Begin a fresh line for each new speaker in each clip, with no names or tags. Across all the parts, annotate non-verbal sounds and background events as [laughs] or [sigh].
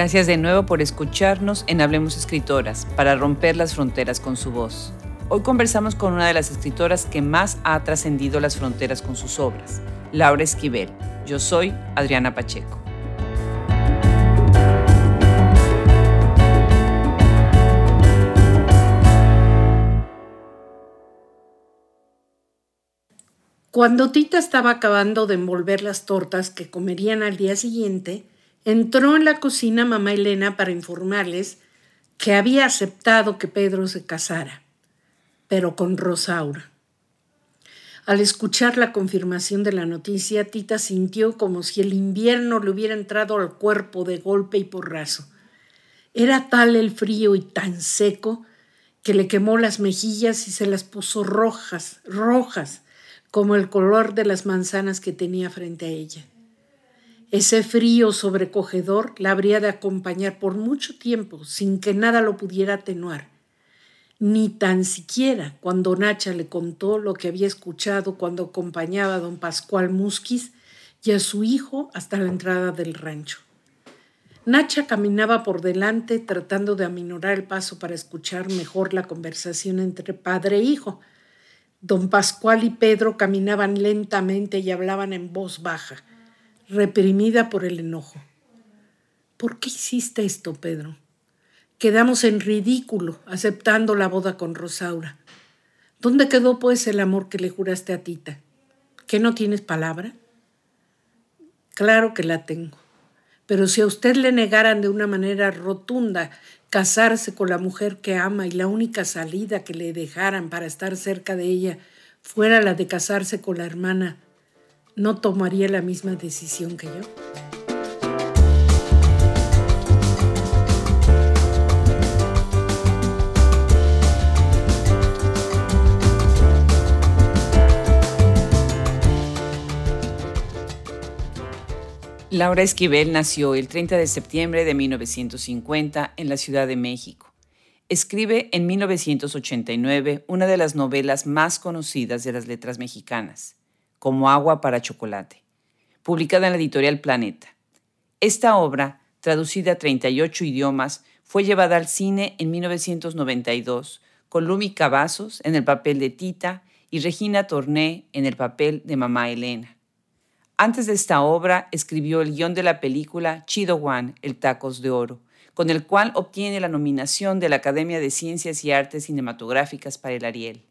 Gracias de nuevo por escucharnos en Hablemos Escritoras, para romper las fronteras con su voz. Hoy conversamos con una de las escritoras que más ha trascendido las fronteras con sus obras, Laura Esquivel. Yo soy Adriana Pacheco.
Cuando Tita estaba acabando de envolver las tortas que comerían al día siguiente, entró en la cocina mamá Elena para informarles que había aceptado que Pedro se casara, pero con Rosaura. Al escuchar la confirmación de la noticia, Tita sintió como si el invierno le hubiera entrado al cuerpo de golpe y porrazo. Era tal el frío y tan seco que le quemó las mejillas y se las puso rojas, rojas, como el color de las manzanas que tenía frente a ella. Ese frío sobrecogedor la habría de acompañar por mucho tiempo sin que nada lo pudiera atenuar, ni tan siquiera cuando Nacha le contó lo que había escuchado cuando acompañaba a don Pascual Musquiz y a su hijo hasta la entrada del rancho. Nacha caminaba por delante tratando de aminorar el paso para escuchar mejor la conversación entre padre e hijo, Don Pascual y Pedro caminaban lentamente y hablaban en voz baja, reprimida por el enojo. ¿Por qué hiciste esto, Pedro? Quedamos en ridículo aceptando la boda con Rosaura. ¿Dónde quedó pues el amor que le juraste a Tita? ¿Que no tienes palabra? Claro que la tengo. Pero si a usted le negaran de una manera rotunda casarse con la mujer que ama y la única salida que le dejaran para estar cerca de ella fuera la de casarse con la hermana, ¿no tomaría la misma decisión que yo?
Laura Esquivel nació el 30 de septiembre de 1950 en la Ciudad de México. Escribe en 1989 una de las novelas más conocidas de las letras mexicanas, Como agua para chocolate, publicada en la editorial Planeta. Esta obra, traducida a 38 idiomas, fue llevada al cine en 1992 con Lumi Cavazos en el papel de Tita y Regina Torné en el papel de Mamá Elena. Antes de esta obra, escribió el guion de la película Chido One, El Tacos de Oro, con el cual obtiene la nominación de la Academia de Ciencias y Artes Cinematográficas para el Ariel.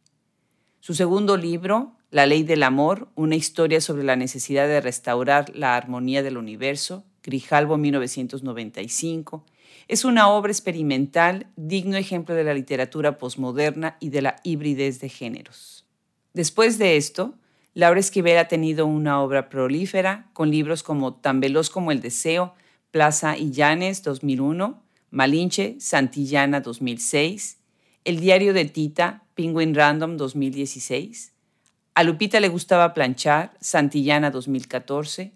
Su segundo libro, La Ley del Amor, una historia sobre la necesidad de restaurar la armonía del universo, Grijalvo 1995, es una obra experimental digno ejemplo de la literatura posmoderna y de la hibridez de géneros. Después de esto, Laura Esquivel ha tenido una obra prolífera con libros como Tan veloz como el deseo, Plaza y Llanes 2001, Malinche, Santillana 2006, El diario de Tita, Penguin Random 2016, A Lupita le gustaba planchar, Santillana 2014,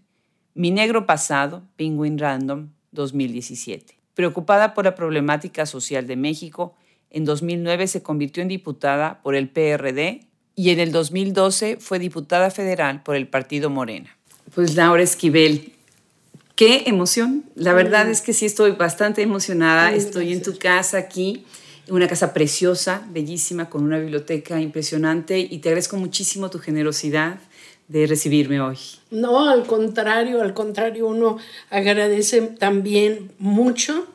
Mi negro pasado, Penguin Random 2017. Preocupada por la problemática social de México, en 2009 se convirtió en diputada por el PRD y en el 2012 fue diputada federal por el partido Morena. Pues Laura Esquivel, qué emoción. La verdad es que sí estoy bastante emocionada. estoy en tu casa aquí, una casa preciosa, bellísima, con una biblioteca impresionante y te agradezco muchísimo tu generosidad de recibirme hoy.
No, al contrario, al contrario, uno agradece también mucho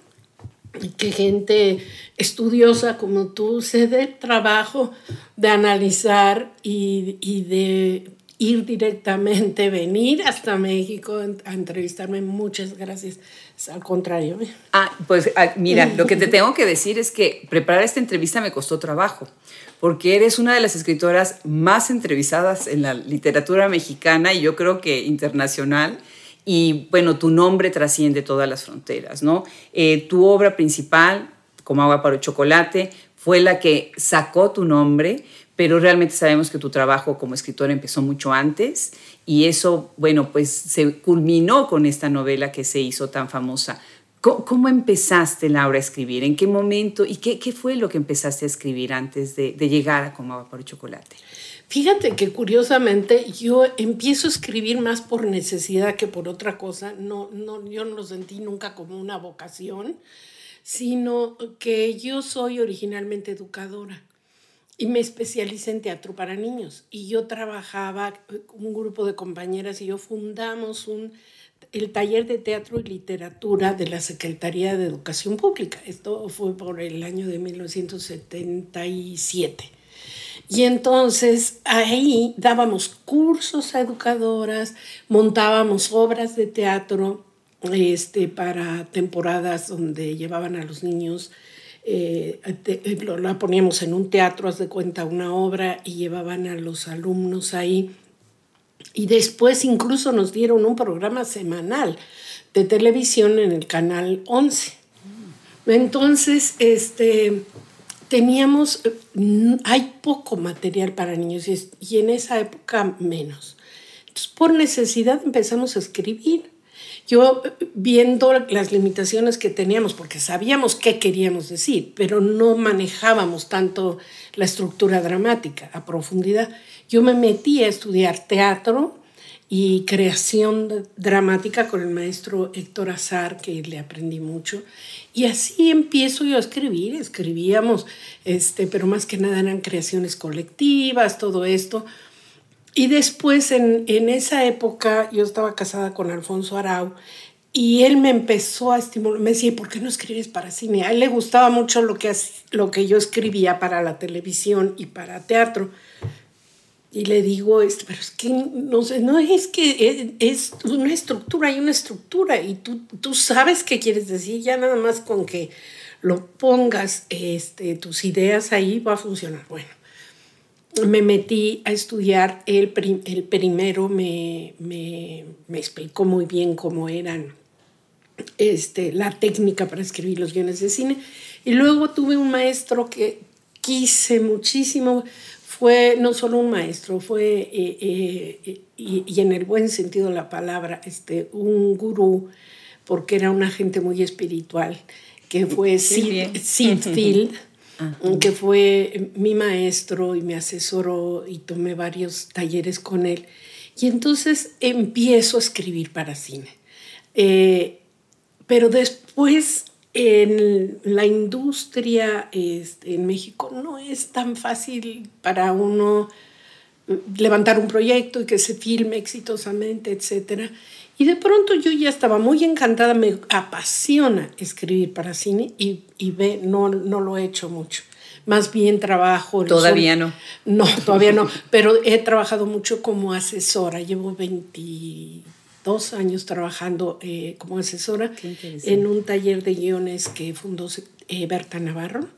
que gente estudiosa como tú se dé trabajo de analizar y, de ir directamente, [laughs] venir hasta México a entrevistarme. Muchas gracias. Al contrario. ¿eh?
Ah, pues ah, mira, lo que te [laughs] tengo que decir es que preparar esta entrevista me costó trabajo, porque eres una de las escritoras más entrevistadas en la literatura mexicana y yo creo que internacional y bueno, tu nombre trasciende todas las fronteras, ¿no? Eh, tu obra principal, como agua para el chocolate, fue la que sacó tu nombre, pero realmente sabemos que tu trabajo como escritora empezó mucho antes y eso, bueno, pues se culminó con esta novela que se hizo tan famosa. ¿Cómo, empezaste, Laura, a escribir? ¿En qué momento? ¿Y qué, qué fue lo que empezaste a escribir antes de, llegar a para el chocolate?
Fíjate que curiosamente yo empiezo a escribir más por necesidad que por otra cosa. No, no, yo no lo sentí nunca como una vocación, sino que yo soy originalmente educadora y me especialicé en teatro para niños. Y yo trabajaba, un grupo de compañeras y yo fundamos un, el taller de teatro y literatura de la Secretaría de Educación Pública. Esto fue por el año de 1977. Y entonces ahí dábamos cursos a educadoras, montábamos obras de teatro este, para temporadas donde llevaban a los niños, eh, la poníamos en un teatro, haz de cuenta, una obra y llevaban a los alumnos ahí. Y después incluso nos dieron un programa semanal de televisión en el canal 11. Entonces, este, teníamos, hay poco material para niños y, en esa época menos. Entonces, por necesidad empezamos a escribir. Yo viendo las limitaciones que teníamos, porque sabíamos qué queríamos decir, pero no manejábamos tanto la estructura dramática a profundidad, yo me metí a estudiar teatro y creación dramática con el maestro Héctor Azar, que le aprendí mucho. Y así empiezo yo a escribir, escribíamos, este, pero más que nada eran creaciones colectivas, todo esto. Y después, en, en esa época, yo estaba casada con Alfonso Arau y él me empezó a estimular, me decía, ¿por qué no escribes para cine? A él le gustaba mucho lo que, lo que yo escribía para la televisión y para teatro. Y le digo, este, pero es que no sé, no es que es, una estructura, hay una estructura y tú, tú sabes qué quieres decir, ya nada más con que lo pongas este, tus ideas ahí va a funcionar. Bueno, me metí a estudiar, el, el primero me, me, me, explicó muy bien cómo eran este, la técnica para escribir los guiones de cine. Y luego tuve un maestro que quise muchísimo, fue no solo un maestro, fue, eh, eh, y, en el buen sentido de la palabra, este, un gurú, porque era una gente muy espiritual, que fue Sid, Field, [laughs] que fue mi maestro y me asesoró y tomé varios talleres con él. Y entonces empiezo a escribir para cine. Eh, pero después en la industria este, en México no es tan fácil para uno eh, levantar un proyecto y que se filme exitosamente, etc. Y de pronto yo ya estaba muy encantada, me apasiona escribir para cine y, y ve, no, no lo he hecho mucho. Más bien trabajo.
Todavía no.
No, todavía no, pero he trabajado mucho como asesora, llevo 20 dos años trabajando eh, como asesora en un taller de guiones que fundó eh, Berta Navarro,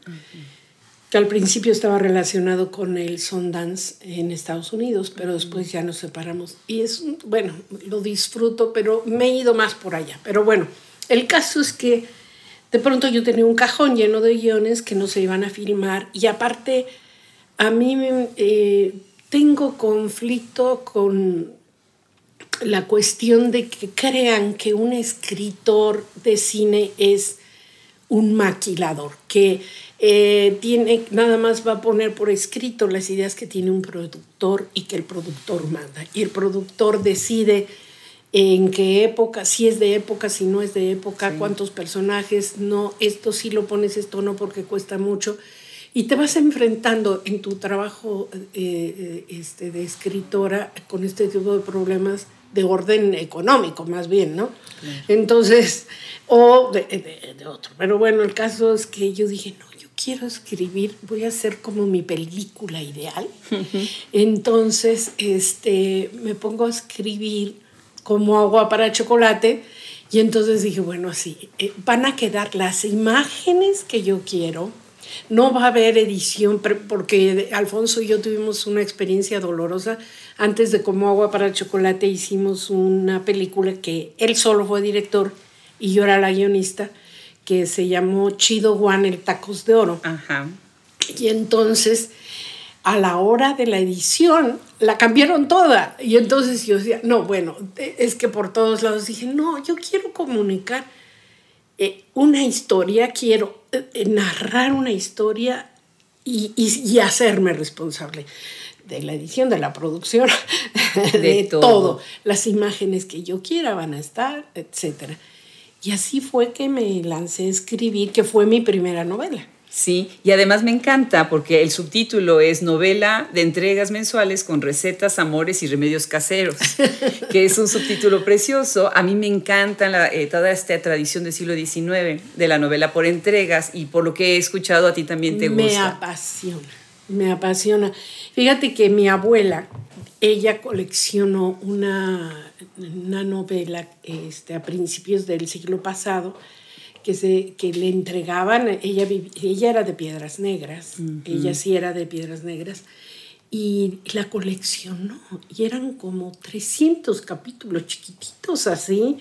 que al principio estaba relacionado con el Sundance en Estados Unidos, pero después ya nos separamos. Y es, bueno, lo disfruto, pero me he ido más por allá. Pero bueno, el caso es que de pronto yo tenía un cajón lleno de guiones que no se iban a filmar y aparte a mí eh, tengo conflicto con la cuestión de que crean que un escritor de cine es un maquilador, que eh, tiene, nada más va a poner por escrito las ideas que tiene un productor y que el productor manda. Y el productor decide en qué época, si es de época, si no es de época, cuántos personajes, no, esto sí lo pones, esto no porque cuesta mucho. Y te vas enfrentando en tu trabajo eh, eh, este, de escritora con este tipo de problemas de orden económico, más bien, ¿no? Entonces, o de, otro. Pero bueno, el caso es que yo dije, no, quiero escribir, voy a hacer como mi película ideal. Entonces, este, me pongo a escribir como agua para chocolate. Y entonces dije, bueno, así, eh, van a quedar las imágenes que yo quiero, no va a haber edición porque Alfonso y yo tuvimos una experiencia dolorosa. Antes de Como Agua para el Chocolate hicimos una película que él solo fue director y yo era la guionista, que se llamó Chido Juan, el Tacos de Oro. Y entonces, a la hora de la edición, la cambiaron toda. Y entonces yo decía, no, bueno, es que por todos lados dije, no, yo quiero comunicar eh, una historia, quiero eh, narrar una historia y, y, hacerme responsable. de la edición, de la producción, [laughs] de, todo. Las imágenes que yo quiera van a estar, etc. Y así fue que me lancé a escribir, que fue mi primera novela.
Sí, y además me encanta porque el subtítulo es novela de entregas mensuales con recetas, amores y remedios caseros, [laughs] que es un subtítulo precioso. A mí me encanta eh, toda esta tradición del siglo XIX de la novela por entregas y por lo que he escuchado a ti también te gusta.
Me apasiona, me apasiona. Fíjate que mi abuela, ella coleccionó una, una novela este, a principios del siglo pasado que, se, que le entregaban, ella, ella era de Piedras Negras, ella sí era de Piedras Negras, y la coleccionó, y eran como 300 capítulos chiquititos así,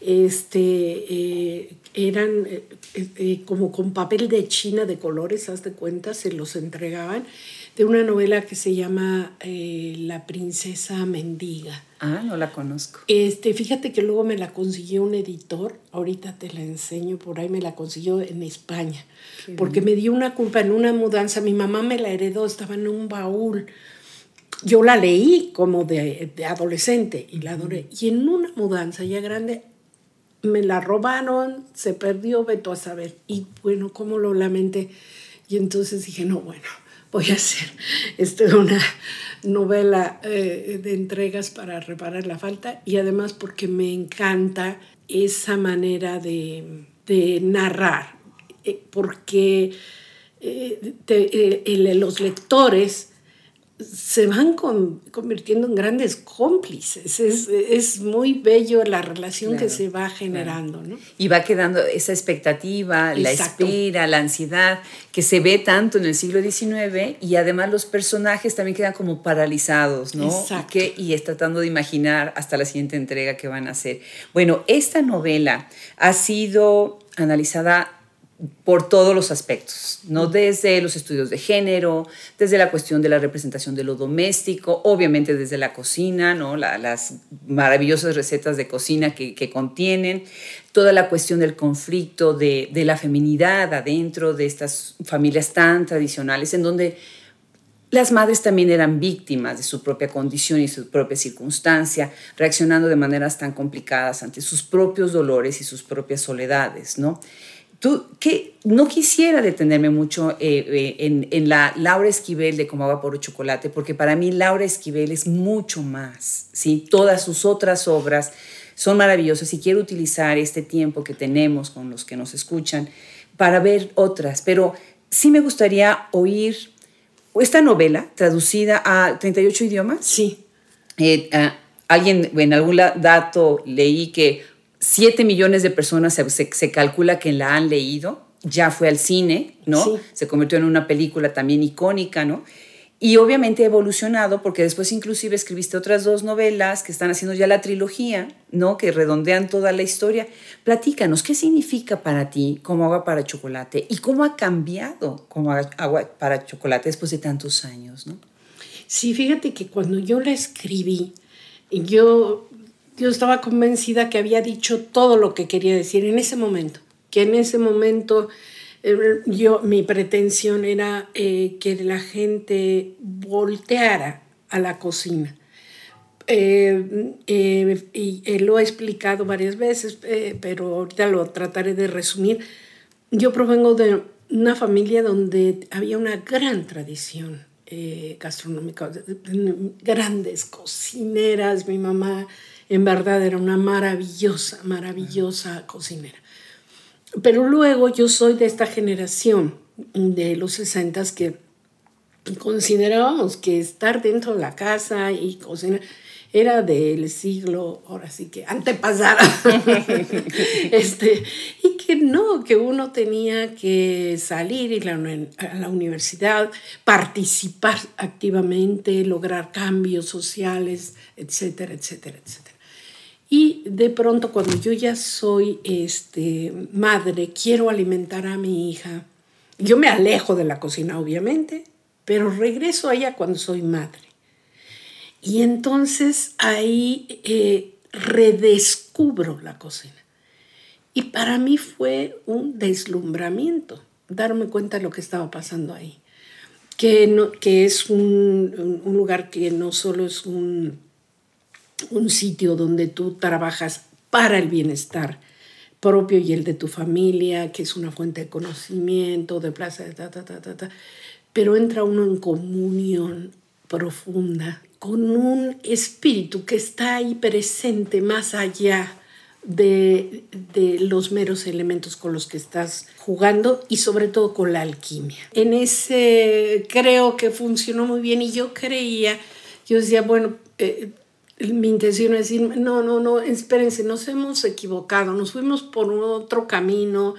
este, eh, eran eh, eh, como con papel de China de colores, haz de cuenta, se los entregaban de una novela que se llama eh, La princesa mendiga.
Ah, no la conozco.
Este, fíjate que luego me la consiguió un editor, ahorita te la enseño, por ahí me la consiguió en España, porque me dio una culpa en una mudanza, mi mamá me la heredó, estaba en un baúl. Yo la leí como de, de adolescente y la adoré. Y en una mudanza ya grande me la robaron, se perdió, veto a saber. Y bueno, cómo lo lamenté. Y entonces dije, no, bueno, voy a hacer este, una novela eh, de entregas para reparar la falta. Y además porque me encanta esa manera de, narrar, eh, porque eh, los lectores se van convirtiendo en grandes cómplices. Es, muy bello la relación que se va generando. ¿no?
Y va quedando esa expectativa, la espera, la ansiedad, que se ve tanto en el siglo XIX y además los personajes también quedan como paralizados, ¿no? Exacto. Y, es tratando de imaginar hasta la siguiente entrega que van a hacer. Bueno, esta novela ha sido analizada por todos los aspectos, ¿no? Desde los estudios de género, desde la cuestión de la representación de lo doméstico, obviamente desde la cocina, ¿no? las maravillosas recetas de cocina que, contienen, toda la cuestión del conflicto de, de, la feminidad adentro de estas familias tan tradicionales, en donde las madres también eran víctimas de su propia condición y su propia circunstancia, reaccionando de maneras tan complicadas ante sus propios dolores y sus propias soledades, ¿no? Tú, que no quisiera detenerme mucho eh, eh, en, en, la Laura Esquivel de Como agua por chocolate, porque para mí Laura Esquivel es mucho más, ¿sí? Todas sus otras obras son maravillosas y quiero utilizar este tiempo que tenemos con los que nos escuchan para ver otras, pero sí me gustaría oír esta novela traducida a 38 idiomas.
Sí.
Eh, alguien, en algún dato leí que 7 millones de personas se, calcula que la han leído, ya fue al cine, ¿no? Se convirtió en una película también icónica, ¿no? Y obviamente ha evolucionado porque después inclusive escribiste otras dos novelas que están haciendo ya la trilogía, ¿no? Que redondean toda la historia. Platícanos, ¿qué significa para ti como agua para chocolate y cómo ha cambiado como agua para chocolate después de tantos años, ¿no?
Sí, fíjate que cuando yo la escribí, yo yo estaba convencida que había dicho todo lo que quería decir en ese momento, que en ese momento eh, yo, mi pretensión era eh, que la gente volteara a la cocina. Eh, y lo he explicado varias veces, pero ahorita lo trataré de resumir. Yo provengo de una familia donde había una gran tradición gastronómica, grandes cocineras, mi mamá en verdad era una maravillosa, maravillosa cocinera. Pero luego yo soy de esta generación de los 60 que considerábamos que estar dentro de la casa y cocinar era del siglo, ahora sí que antepasada, [laughs] este, y que no, que uno tenía que salir ir a la universidad, participar activamente, lograr cambios sociales, etcétera, etcétera, etcétera. Y de pronto cuando yo ya soy este, madre, quiero alimentar a mi hija, yo me alejo de la cocina obviamente, pero regreso a ella cuando soy madre. Y entonces ahí eh, redescubro la cocina. Y para mí fue un deslumbramiento darme cuenta de lo que estaba pasando ahí. que, no, que es un, un, lugar que no solo es un, un sitio donde tú trabajas para el bienestar propio y el de tu familia, que es una fuente de conocimiento, de de ta, ta, ta, ta, ta, pero entra uno en comunión profunda con un espíritu que está ahí presente más allá de, los meros elementos con los que estás jugando y sobre todo con la alquimia. En ese creo que funcionó muy bien y yo creía, yo decía, bueno, eh, mi intención es decir, no, no, no, espérense, nos hemos equivocado, nos fuimos por otro camino,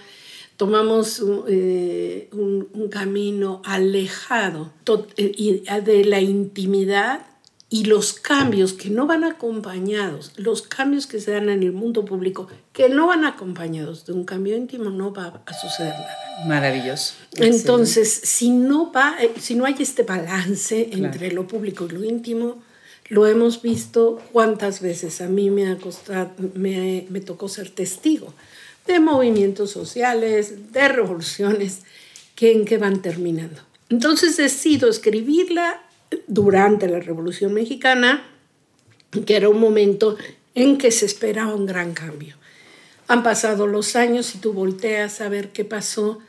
tomamos eh, un, un, camino alejado eh, de la intimidad y los cambios que no van acompañados, los cambios que se dan en el mundo público, que no van acompañados de un cambio íntimo, no va a suceder nada.
Maravilloso.
Entonces, si no, va, eh, si no hay este balance entre lo público y lo íntimo, lo hemos visto cuántas veces a mí me, ha costado, me, me tocó ser testigo de movimientos sociales, de revoluciones, que en qué van terminando. Entonces decido escribirla durante la Revolución Mexicana, que era un momento en que se esperaba un gran cambio. Han pasado los años y tú volteas a ver qué pasó.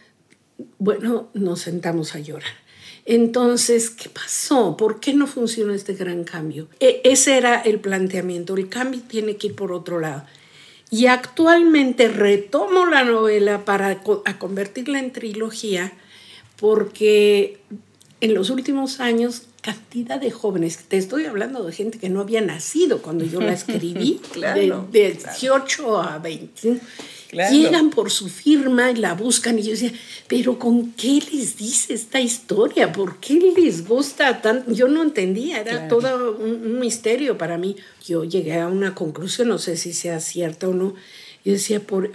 Bueno, nos sentamos a llorar. Entonces, ¿qué pasó? ¿Por qué no funcionó este gran cambio? E ese era el planteamiento. El cambio tiene que ir por otro lado. Y actualmente retomo la novela para convertirla en trilogía porque en los últimos años cantidad de jóvenes, te estoy hablando de gente que no había nacido cuando yo la escribí, [laughs] de, 18 a 20, llegan por su firma y la buscan y yo decía, pero ¿con qué les dice esta historia? ¿Por qué les gusta tanto? Yo no entendía, era todo un, misterio para mí. Yo llegué a una conclusión, no sé si sea cierta o no, yo decía, por,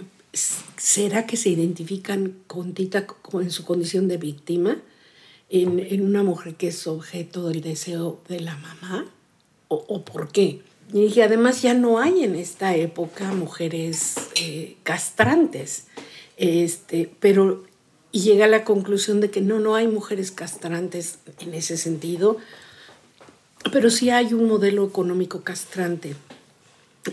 ¿será que se identifican con Tita en su condición de víctima? en, una mujer que es objeto del deseo de la mamá? ¿O, por qué? Y dije, además ya no hay en esta época mujeres eh, castrantes, este, pero y llega a la conclusión de que no, no hay mujeres castrantes en ese sentido, pero sí hay un modelo económico castrante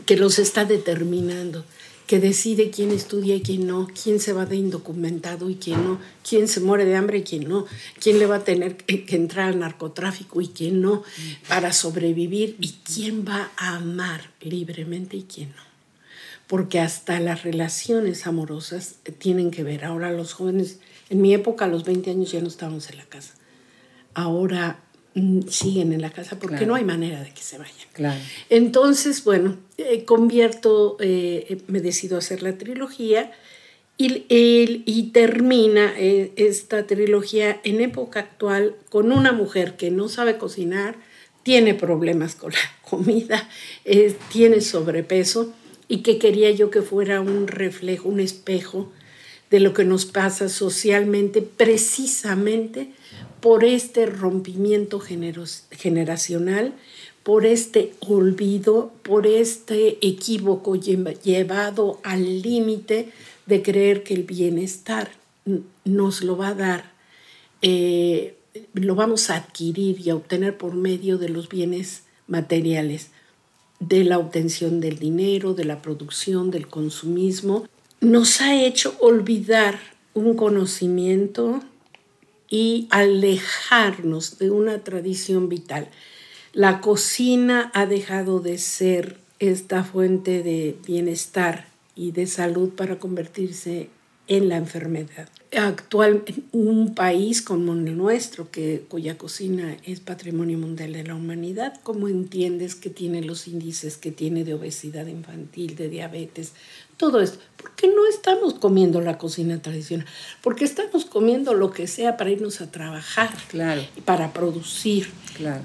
que los está determinando que decide quién estudia y quién no, quién se va de indocumentado y quién no, quién se muere de hambre y quién no, quién le va a tener que entrar al narcotráfico y quién no para sobrevivir y quién va a amar libremente y quién no. Porque hasta las relaciones amorosas tienen que ver. Ahora los jóvenes, en mi época a los 20 años ya no estábamos en la casa. Ahora siguen en la casa porque no hay manera de que se vayan. Entonces, bueno, eh, convierto, eh, me decido hacer la trilogía y, y termina eh, esta trilogía en época actual con una mujer que no sabe cocinar, tiene problemas con la [laughs] comida, tiene sobrepeso y que quería yo que fuera un reflejo, un espejo de lo que nos pasa socialmente precisamente por este rompimiento generacional, por este olvido, por este equívoco llevado al límite de creer que el bienestar nos lo va a dar, eh, lo vamos a adquirir y a obtener por medio de los bienes materiales, de la obtención del dinero, de la producción, del consumismo, nos ha hecho olvidar un conocimiento y alejarnos de una tradición vital. La cocina ha dejado de ser esta fuente de bienestar y de salud para convertirse en la enfermedad. Actual, un país como el nuestro, que, cuya cocina es patrimonio mundial de la humanidad, ¿cómo entiendes que tiene los índices que tiene de obesidad infantil, de diabetes, todo esto. ¿Por qué no estamos comiendo la cocina tradicional? Porque estamos comiendo lo que sea para irnos a trabajar,
claro.
para producir,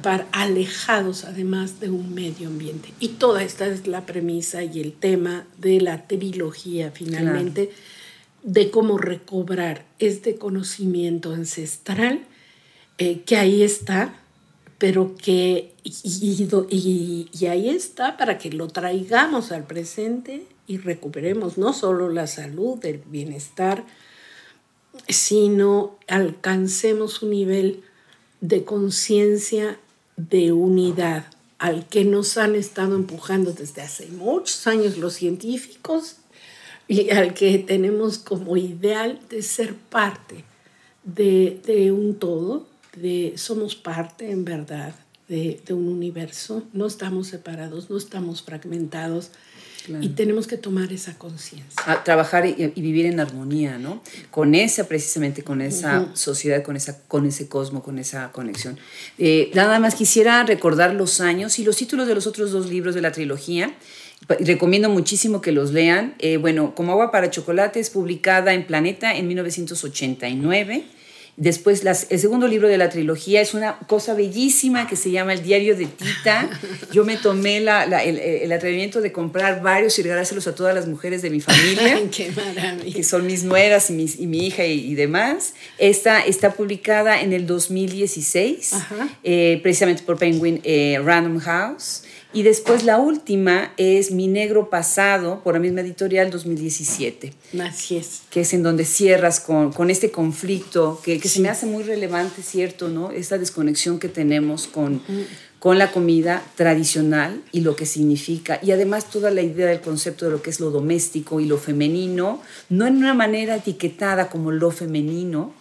para alejados además de un medio ambiente. Y toda esta es la premisa y el tema de la trilogía finalmente, de cómo recobrar este conocimiento ancestral eh, que ahí está, pero que y, y, ahí está para que lo traigamos al presente y recuperemos no solo la salud, el bienestar, sino alcancemos un nivel de conciencia de unidad al que nos han estado empujando desde hace muchos años los científicos y al que tenemos como ideal de ser parte de, un todo, de somos parte en verdad de, un universo, no estamos separados, no estamos fragmentados, y tenemos que tomar esa conciencia.
Trabajar y, vivir en armonía, ¿no? Con esa, precisamente, con esa sociedad, con, esa, con ese cosmo, con esa conexión. Eh, nada más quisiera recordar los años y los títulos de los otros dos libros de la trilogía. Recomiendo muchísimo que los lean. Eh, bueno, Como agua para chocolate es publicada en Planeta en 1989. Después, el segundo libro de la trilogía es una cosa bellísima que se llama El diario de Tita. Yo me tomé el, atrevimiento de comprar varios y regalárselos a todas las mujeres de mi familia. [laughs]
¡Qué maravilla!
Que son mis nueras y, mi hija y, demás. Esta está publicada en el 2016, eh, precisamente por Penguin eh, Random House. Y después la última es Mi Negro Pasado, por la misma editorial 2017.
Así es.
Que es en donde cierras con, con este conflicto que, que se me hace muy relevante, ¿cierto? ¿no? Esta desconexión que tenemos con, con la comida tradicional y lo que significa. Y además toda la idea del concepto de lo que es lo doméstico y lo femenino, no en una manera etiquetada como lo femenino,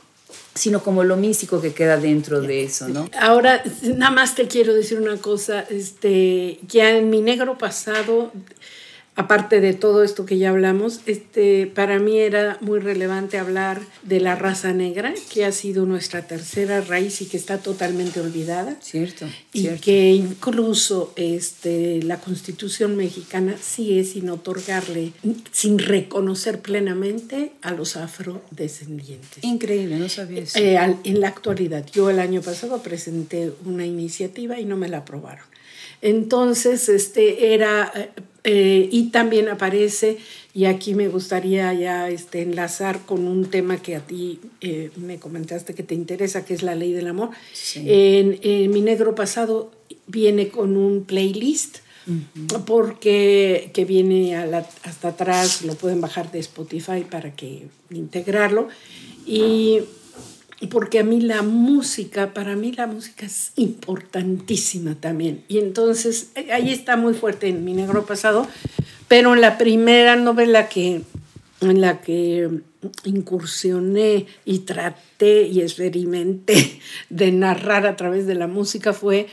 sino como lo místico que queda dentro de eso, ¿no?
Ahora, nada más te quiero decir una cosa, este, ya en mi negro pasado aparte de todo esto que ya hablamos, este, para mí era muy relevante hablar de la raza negra, que ha sido nuestra tercera raíz y que está totalmente olvidada.
Cierto.
Y que incluso este, la constitución mexicana sigue sin otorgarle, sin reconocer plenamente a los afrodescendientes.
Increíble, no sabía eso.
Eh, en la actualidad, yo el año pasado presenté una iniciativa y no me la aprobaron. Entonces, este era eh, y también aparece, y aquí me gustaría ya este, enlazar con un tema que a ti eh, me comentaste que te interesa, que es la ley del amor. En, mi negro pasado viene con un playlist. porque que viene hasta atrás, lo pueden bajar de Spotify para que integrarlo. Y porque a mí la música, para mí la música es importantísima también. Y entonces eh, ahí está muy fuerte en mi negro pasado, pero en la primera novela que, en la que incursioné y traté y experimenté [laughs] de narrar a través de la música fue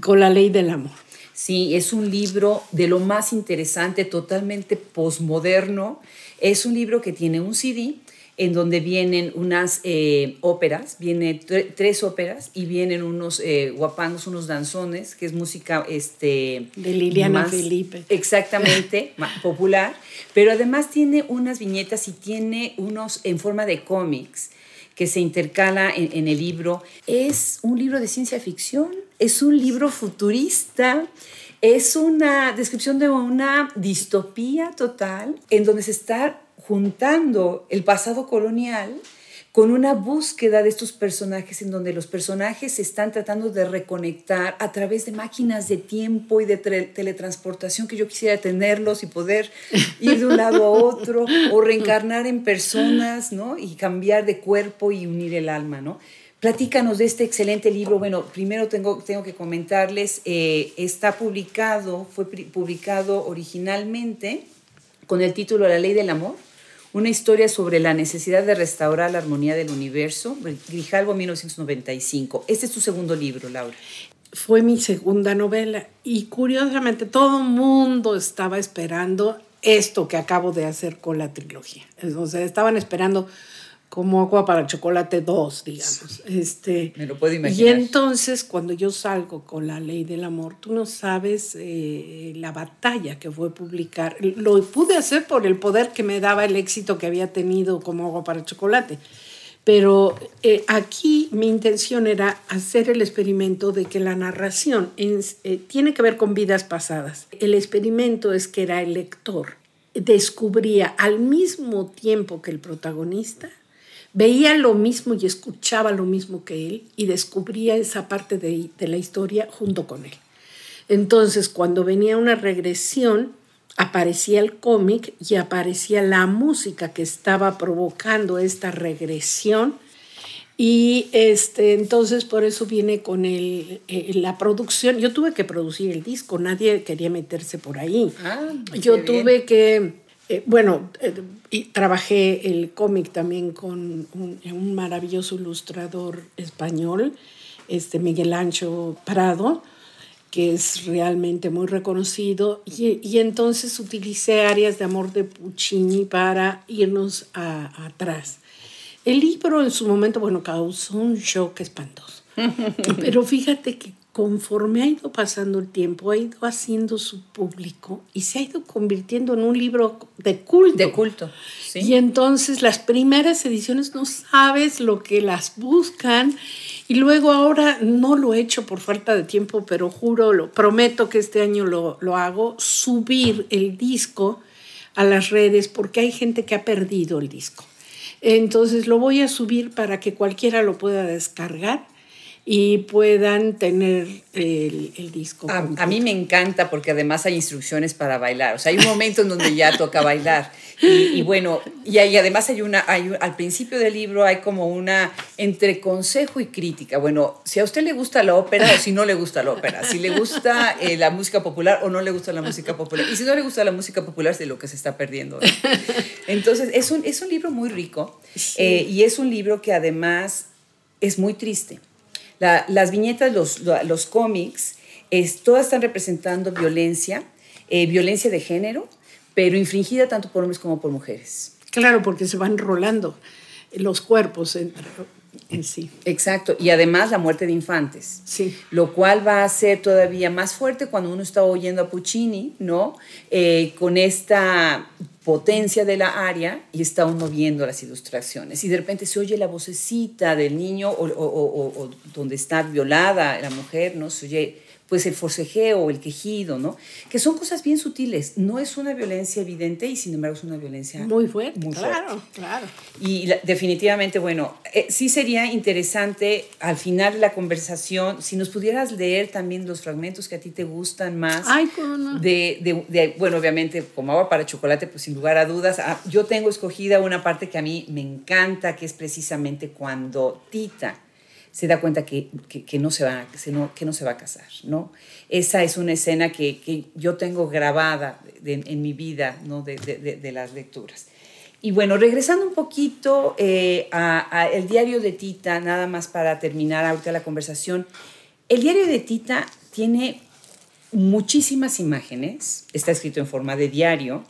con la ley del amor.
Sí, es un libro de lo más interesante, totalmente posmoderno. Es un libro que tiene un CD en donde vienen unas eh, óperas, viene tres óperas y vienen unos eh, guapangos, unos danzones, que es música este,
de Liliana Felipe.
Exactamente, [laughs] popular, pero además tiene unas viñetas y tiene unos en forma de cómics que se intercala en, el libro. Es un libro de ciencia ficción, es un libro futurista, es una descripción de una distopía total en donde se está juntando el pasado colonial con una búsqueda de estos personajes en donde los personajes se están tratando de reconectar a través de máquinas de tiempo y de teletransportación que yo quisiera tenerlos y poder ir de un lado a otro o reencarnar en personas, ¿no? Y cambiar de cuerpo y unir el alma, ¿no? Platícanos de este excelente libro. Bueno, primero tengo, tengo que comentarles, eh, está publicado, fue publicado originalmente con el título La Ley del Amor una historia sobre la necesidad de restaurar la armonía del universo, Grijalvo 1995. Este es tu segundo libro, Laura.
Fue mi segunda novela y curiosamente todo el mundo estaba esperando esto que acabo de hacer con la trilogía. O sea, estaban esperando como agua para chocolate 2, digamos. Este,
Me lo puedo imaginar.
Y entonces, cuando yo salgo con la ley del amor, tú no sabes eh, la batalla que fue publicar. Lo pude hacer por el poder que me daba el éxito que había tenido como agua para chocolate. Pero eh, aquí mi intención era hacer el experimento de que la narración eh, tiene que ver con vidas pasadas. El experimento es que era el lector descubría al mismo tiempo que el protagonista veía lo mismo y escuchaba lo mismo que él y descubría esa parte de, la historia junto con él. Entonces, cuando venía una regresión, aparecía el cómic y aparecía la música que estaba provocando esta regresión Y este, entonces por eso viene con el, eh, la producción. Yo tuve que producir el disco, nadie quería meterse por ahí.
Ah,
Yo tuve que, eh, bueno, eh, y trabajé el cómic también con un, un maravilloso ilustrador español, este Miguel Ancho Prado que es realmente muy reconocido, y, y, entonces utilicé áreas de amor de Puccini para irnos a, atrás. El libro en su momento, bueno, causó un shock espantoso, [laughs] pero fíjate que conforme ha ido pasando el tiempo, ha ido haciendo su público y se ha ido convirtiendo en un libro de culto.
De culto, sí.
Y entonces las primeras ediciones no sabes lo que las buscan y luego ahora no lo he hecho por falta de tiempo, pero juro, lo prometo que este año lo, lo hago, subir el disco a las redes porque hay gente que ha perdido el disco. Entonces lo voy a subir para que cualquiera lo pueda descargar y puedan tener el, el disco.
A, a, mí me encanta porque además hay instrucciones para bailar. O sea, hay un momento en donde ya toca bailar. Y, y bueno, y, además hay una, hay, al principio del libro hay como una entre consejo y crítica. Bueno, si a usted le gusta la ópera o si no le gusta la ópera, si le gusta eh, la música popular o no le gusta la música popular. Y si no le gusta la música popular, es de lo que se está perdiendo. Entonces, es un, es un libro muy rico sí. eh, y es un libro que además es muy triste. La, las viñetas, los, los cómics, es, todas están representando violencia, eh, violencia de género, pero infringida tanto por hombres como por mujeres.
Claro, porque se van rolando los cuerpos en, en, sí.
Exacto, y además la muerte de infantes,
sí.
lo cual va a ser todavía más fuerte cuando uno está oyendo a Puccini, ¿no? Eh, con esta potencia de la área y está uno viendo las ilustraciones y de repente se oye la vocecita del niño o, o, o, o donde está violada la mujer, ¿no? Se oye pues el forcejeo o el quejido, ¿no? Que son cosas bien sutiles. No es una violencia evidente y sin embargo es una violencia
muy fuerte.
Muy
claro,
fuerte.
claro.
Y la, definitivamente, bueno, eh, sí sería interesante al final de la conversación, si nos pudieras leer también los fragmentos que a ti te gustan más.
Ay, ¿cómo no?
de, de, de, bueno, obviamente, como agua para chocolate, pues sin lugar a dudas. Ah, yo tengo escogida una parte que a mí me encanta, que es precisamente cuando Tita se da cuenta que, que, no, se va, que, no, que no se va a casar, ¿no? Esa es una escena que, que yo tengo grabada de, en mi vida, ¿no? De, de, las lecturas. Y bueno, regresando un poquito eh, a, diario de Tita, nada más para terminar ahorita la conversación. El diario de Tita tiene muchísimas imágenes, está escrito en forma de diario,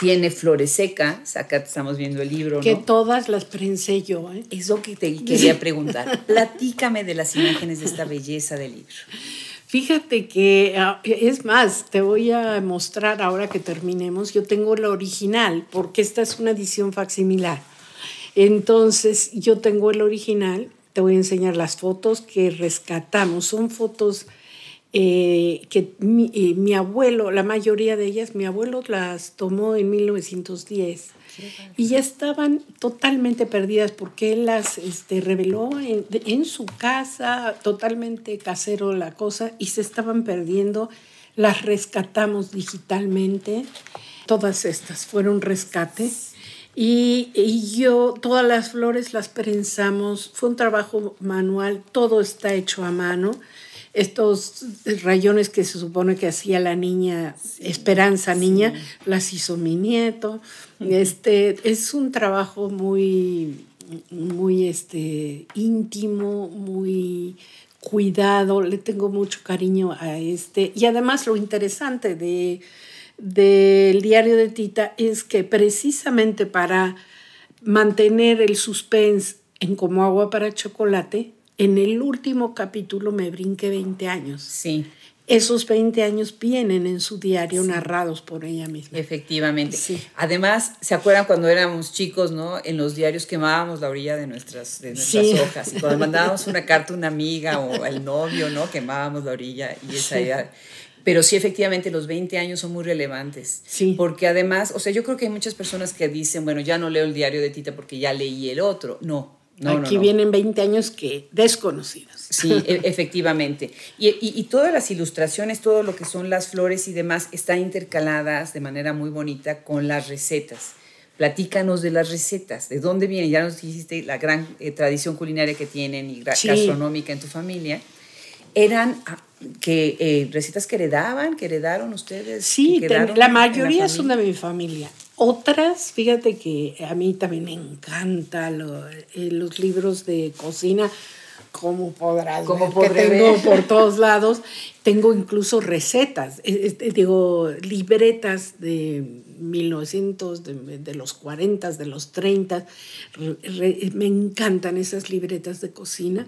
tiene flores secas, acá estamos viendo el libro.
Que
¿no?
todas las prensé yo. ¿eh?
Eso que te quería preguntar. [laughs] Platícame de las imágenes de esta belleza del libro.
Fíjate que, es más, te voy a mostrar ahora que terminemos. Yo tengo la original, porque esta es una edición facsimilar. Entonces, yo tengo el original. Te voy a enseñar las fotos que rescatamos. Son fotos eh, que mi, eh, mi, abuelo, la mayoría de ellas, mi abuelo las tomó en 1910 y ya estaban totalmente perdidas porque él las este, reveló en, en, su casa, totalmente casero la cosa, y se estaban perdiendo. Las rescatamos digitalmente, todas estas fueron rescates. Y, y, yo, todas las flores las prensamos, fue un trabajo manual, todo está hecho a mano estos rayones que se supone que hacía la niña, sí, Esperanza Niña, sí. las hizo mi nieto. Este, es un trabajo muy, muy este, íntimo, muy cuidado, le tengo mucho cariño a este. Y además lo interesante de, del diario de Tita es que precisamente para mantener el suspense en como agua para chocolate, en el último capítulo me brinqué 20 años.
Sí.
Esos 20 años vienen en su diario sí. narrados por ella misma.
Efectivamente. Sí. Además, ¿se acuerdan cuando éramos chicos, no? En los diarios quemábamos la orilla de nuestras, de nuestras sí. hojas. Y cuando mandábamos una carta a una amiga o al novio, ¿no? Quemábamos la orilla y esa era... Pero sí, efectivamente, los 20 años son muy relevantes.
Sí.
Porque además, o sea, yo creo que hay muchas personas que dicen, bueno, ya no leo el diario de Tita porque ya leí el otro. No, no,
Aquí
no, no.
vienen 20 años que desconocidos.
Sí, e efectivamente. Y, y, y, todas las ilustraciones, todo lo que son las flores y demás, están intercaladas de manera muy bonita con las recetas. Platícanos de las recetas, de dónde vienen. Ya nos dijiste la gran eh, tradición culinaria que tienen y gastronómica en tu familia. ¿Eran ah, que, eh, recetas que heredaban, que heredaron ustedes?
Sí, la mayoría son de mi familia. Otras, fíjate que a mí también me encantan eh, los libros de cocina como podrás ver, que tengo por [laughs] todos lados. Tengo incluso recetas, eh, eh, digo, libretas de 1900, de, los 40, de los 30. me encantan esas libretas de cocina.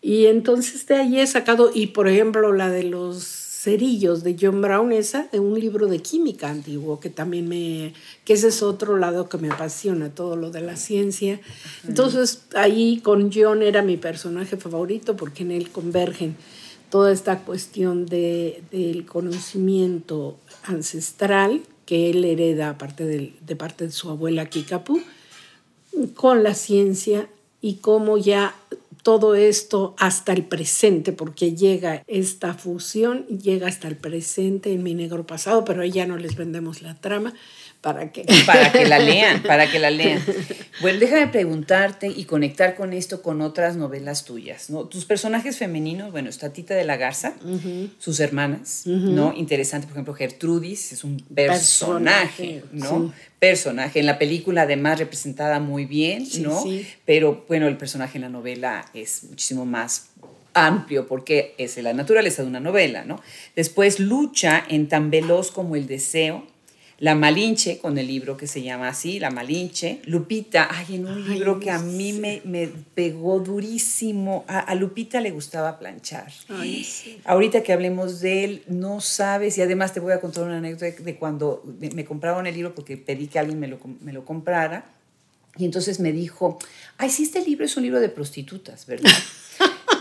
Y entonces de ahí he sacado, y por ejemplo la de los cerillos de John Brown, esa de un libro de química antiguo, que también me, que ese es otro lado que me apasiona, todo lo de la ciencia. Entonces ahí con John era mi personaje favorito porque en él convergen toda esta cuestión de, del conocimiento ancestral que él hereda aparte de, de parte de su abuela Kikapu, con la ciencia y cómo ya todo esto hasta el presente, porque llega esta fusión, llega hasta el presente en mi negro pasado, pero ya no les vendemos la trama. ¿Para que
Para que la lean, [laughs] para que la lean. Bueno, déjame preguntarte y conectar con esto con otras novelas tuyas, ¿no? Tus personajes femeninos, bueno, está Tita de la Garza, sus hermanas, ¿no? Interesante, por ejemplo, Gertrudis es un personaje, ¿no? Personaje. En la película, además, representada muy bien, ¿no? Pero, bueno, el personaje en la novela es muchísimo más amplio porque es la naturaleza de una novela, ¿no? Después lucha en tan veloz como el deseo, la Malinche, con el libro que se llama así, La Malinche. Lupita, ay, en un libro que a mí me, me pegó durísimo. A, Lupita le gustaba planchar. Ay, sí. Ahorita que hablemos de él, no sabes, y además te voy a contar una anécdota de cuando me, compraron el libro porque pedí que alguien me lo, me lo comprara. Y entonces me dijo, ay, sí, este libro es un libro de prostitutas, ¿verdad? [laughs]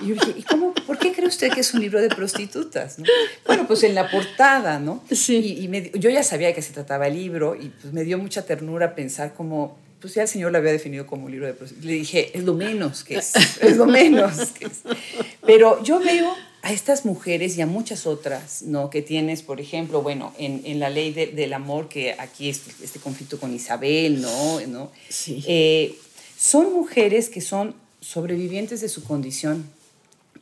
Y yo dije, ¿y cómo, por qué cree usted que es un libro de prostitutas? Bueno, pues en la portada, ¿no? Sí. Y, yo ya sabía que se trataba el libro y pues me dio mucha ternura pensar como, pues ya el Señor lo había definido como un libro de prostitutas. Le dije, es lo menos que es, [laughs] es lo menos que es. Pero yo veo a estas mujeres y a muchas otras, ¿no? Que tienes, por ejemplo, bueno, en, en la ley del amor, que aquí es este conflicto con Isabel, ¿no? ¿No? Sí. Eh, son mujeres que son sobrevivientes de su condición,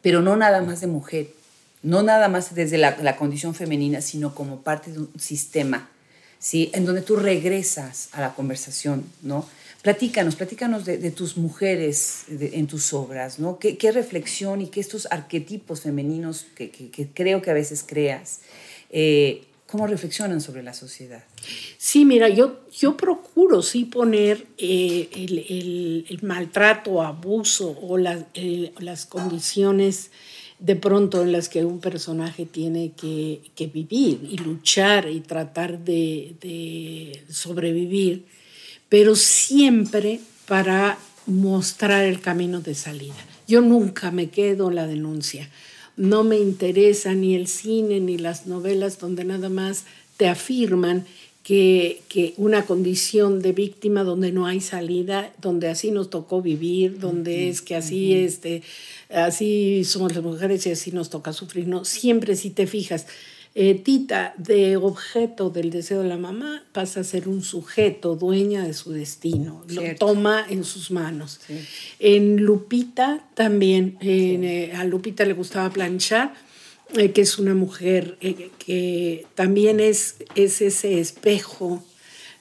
pero no nada más de mujer, no nada más desde la, condición femenina, sino como parte de un sistema, ¿sí? En donde tú regresas a la conversación, ¿no? Platícanos, platícanos de, tus mujeres en tus obras, ¿no? ¿Qué, reflexión y qué estos arquetipos femeninos que, creo que a veces creas, eh, cómo reflexionan sobre la sociedad?
Sí, mira, yo, yo procuro sí poner eh, el, maltrato, abuso o las condiciones de pronto en las que un personaje tiene que, vivir y luchar y tratar de, sobrevivir, pero siempre para mostrar el camino de salida. Yo nunca me quedo en la denuncia. No me interesa ni el cine ni las novelas donde nada más te afirman que, una condición de víctima donde no hay salida, donde así nos tocó vivir, donde es que así, este, así somos las mujeres y así nos toca sufrir. No, siempre si te fijas, eh, Tita, de objeto del deseo de la mamá, pasa a ser un sujeto, dueña de su destino, lo toma en sus manos. En Lupita también, eh, a Lupita le gustaba planchar, eh, que es una mujer que también es, es ese espejo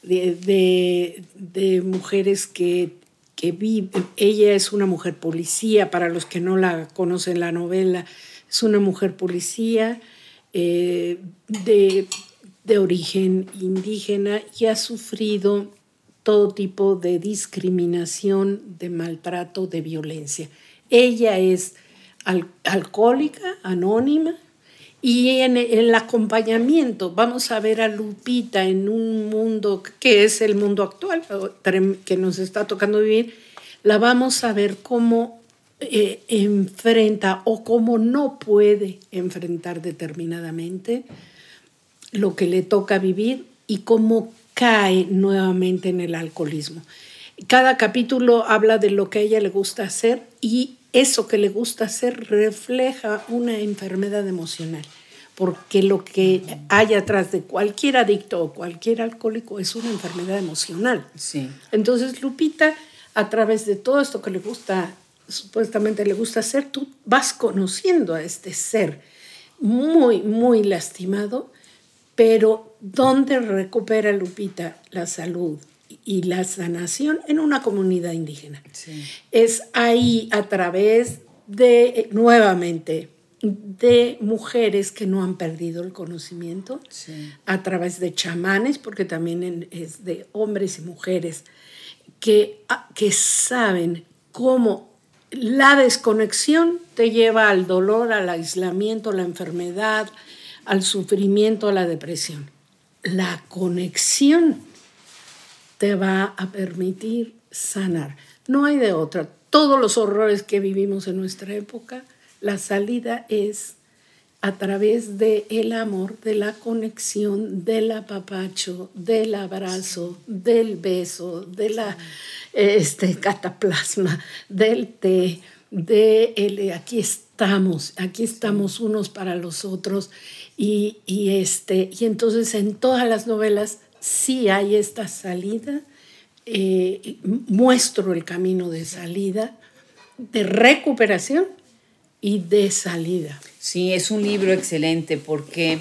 de, de, mujeres que, que viven. Ella es una mujer policía, para los que no la conocen la novela, es una mujer policía eh, de, de origen indígena y ha sufrido todo tipo de discriminación, de maltrato, de violencia. Ella es alcohólica, anónima, y en el acompañamiento vamos a ver a Lupita en un mundo que es el mundo actual, que nos está tocando vivir, la vamos a ver cómo eh, enfrenta o cómo no puede enfrentar determinadamente lo que le toca vivir y cómo cae nuevamente en el alcoholismo. Cada capítulo habla de lo que a ella le gusta hacer y eso que le gusta hacer refleja una enfermedad emocional. porque lo que hay atrás de cualquier adicto o cualquier alcohólico es una enfermedad emocional.
Sí.
Entonces, Lupita, a través de todo esto que le gusta, supuestamente le gusta hacer, tú vas conociendo a este ser muy, muy lastimado, pero ¿dónde recupera Lupita la salud y la sanación? En una comunidad indígena.
Sí.
Es ahí a través de, nuevamente, de mujeres que no han perdido el conocimiento,
Sí.
a través de chamanes, porque también es de hombres y mujeres que, ah, que saben cómo la desconexión te lleva al dolor, al aislamiento, a la enfermedad, al sufrimiento, a la depresión. La conexión te va a permitir sanar. No hay de otra. Todos los horrores que vivimos en nuestra época, la salida es a través de el amor, de la conexión, del apapacho, del abrazo, del beso, de la este cataplasma, del té, de el aquí estamos, aquí estamos unos para los otros. Y, y este y entonces en todas las novelas sí hay esta salida, eh, muestro el camino de salida, de recuperación y de salida.
Sí, es un libro excelente porque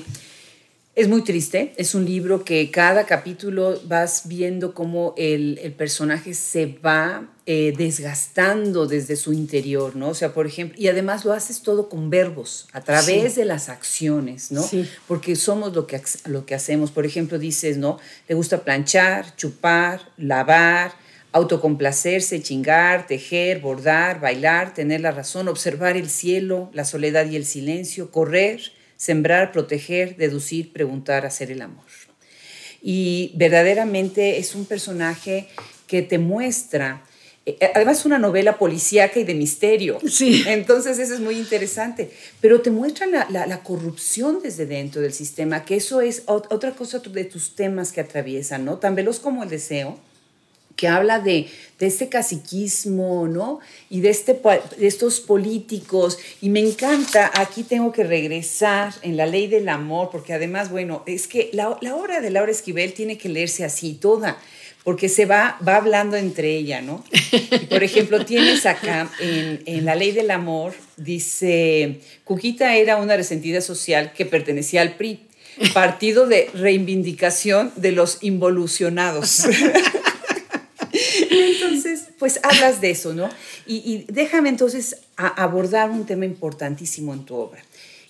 es muy triste. Es un libro que cada capítulo vas viendo cómo el, el personaje se va eh, desgastando desde su interior, ¿no? O sea, por ejemplo, y además lo haces todo con verbos, a través
Sí.
de las acciones, ¿no?
Sí.
Porque somos lo que, lo que hacemos. Por ejemplo, dices, ¿no? Le gusta planchar, chupar, lavar, autocomplacerse, chingar, tejer, bordar, bailar, tener la razón, observar el cielo, la soledad y el silencio, correr, sembrar, proteger, deducir, preguntar, hacer el amor. Y verdaderamente es un personaje que te muestra, eh, además es una novela policíaca y de misterio.
Sí.
Entonces eso es muy interesante, pero te muestra la, la- la corrupción desde dentro del sistema, que eso es ot- otra cosa de tus temas que atraviesan, ¿no? Tan veloz como el deseo, que habla de, de este caciquismo, ¿no? Y de, este, de estos políticos. Y me encanta, aquí tengo que regresar en la ley del amor, porque además, bueno, es que la, la obra de Laura Esquivel tiene que leerse así toda, porque se va, va hablando entre ella, ¿no? Y, por ejemplo, tienes acá en, en la ley del amor, dice, Cuquita era una resentida social que pertenecía al PRI. Partido de Reivindicación de los Involucionados. [laughs] Entonces, pues hablas de eso, ¿no? Y, y déjame entonces a- abordar un tema importantísimo en tu obra.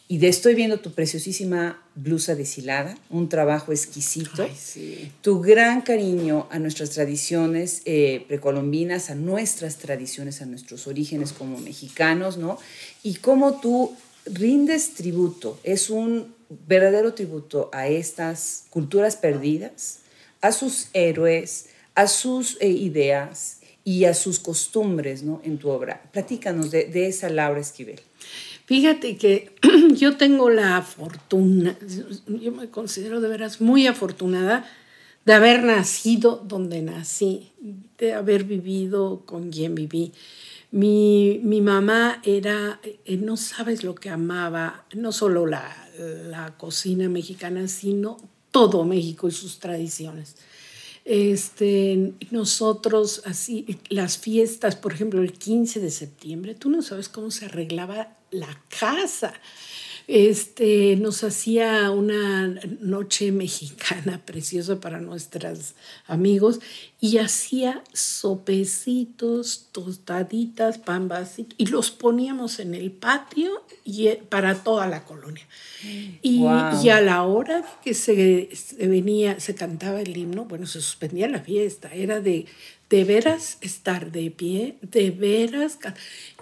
Y de estoy viendo tu preciosísima blusa deshilada, un trabajo exquisito,
Ay, sí.
tu gran cariño a nuestras tradiciones eh, precolombinas, a nuestras tradiciones, a nuestros orígenes como mexicanos, ¿no? Y cómo tú rindes tributo, es un verdadero tributo a estas culturas perdidas, a sus héroes, a sus eh, ideas y a sus costumbres, ¿no? En tu obra. Platícanos de, esa Laura Esquivel.
Fíjate que [clears throat] yo tengo la fortuna, yo me considero de veras muy afortunada de haber nacido donde nací, de haber vivido con quien viví. Mi, mi mamá era, eh, no sabes lo que amaba, no solo la, la cocina mexicana, sino todo México y sus tradiciones. Este, nosotros, así, las fiestas, por ejemplo, el 15 de septiembre, tú no sabes cómo se arreglaba la casa. Este, nos hacía una noche mexicana [laughs] preciosa para nuestros amigos y hacía sopecitos, tostaditas, pambas y los poníamos en el patio y eh, para toda la colonia. Y,
Wow.
y a la hora que se, se venía, se cantaba el himno, bueno, se suspendía la fiesta, era de de veras estar de pie, de veras.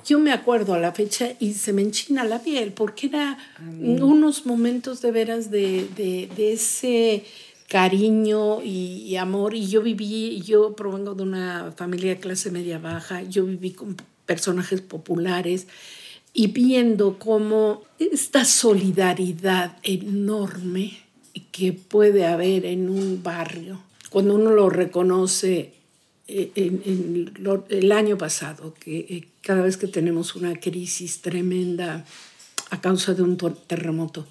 Yo me acuerdo a la fecha y se me enchina la piel porque era unos momentos de veras de, de- de ese cariño y, y amor. Y yo viví, yo provengo de una familia de clase media baja, yo viví con personajes populares y viendo cómo esta solidaridad enorme que puede haber en un barrio, cuando uno lo reconoce en, en lo- el año pasado, que eh, cada vez que tenemos una crisis tremenda a causa de un to- terremoto,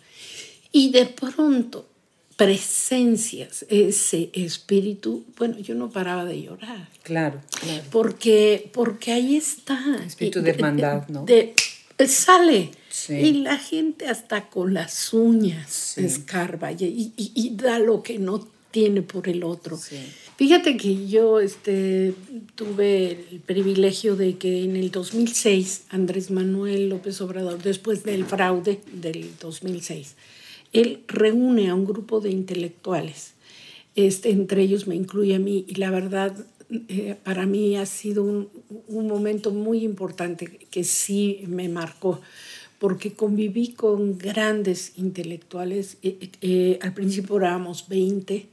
Y de pronto, presencias, ese espíritu, bueno, yo no paraba de llorar.
Claro, claro.
Porque, porque ahí está.
Espíritu de hermandad, ¿no?
De, sale. Y la gente hasta con las uñas escarba y, y, da lo que no tiene por el otro. Fíjate que yo este, tuve el privilegio de que en el 2006 Andrés Manuel López Obrador, después del fraude del 2006, él reúne a un grupo de intelectuales. Este, entre ellos me incluye a mí y la verdad eh, para mí ha sido un, un, momento muy importante que sí me marcó porque conviví con grandes intelectuales. Eh, eh, al principio éramos 20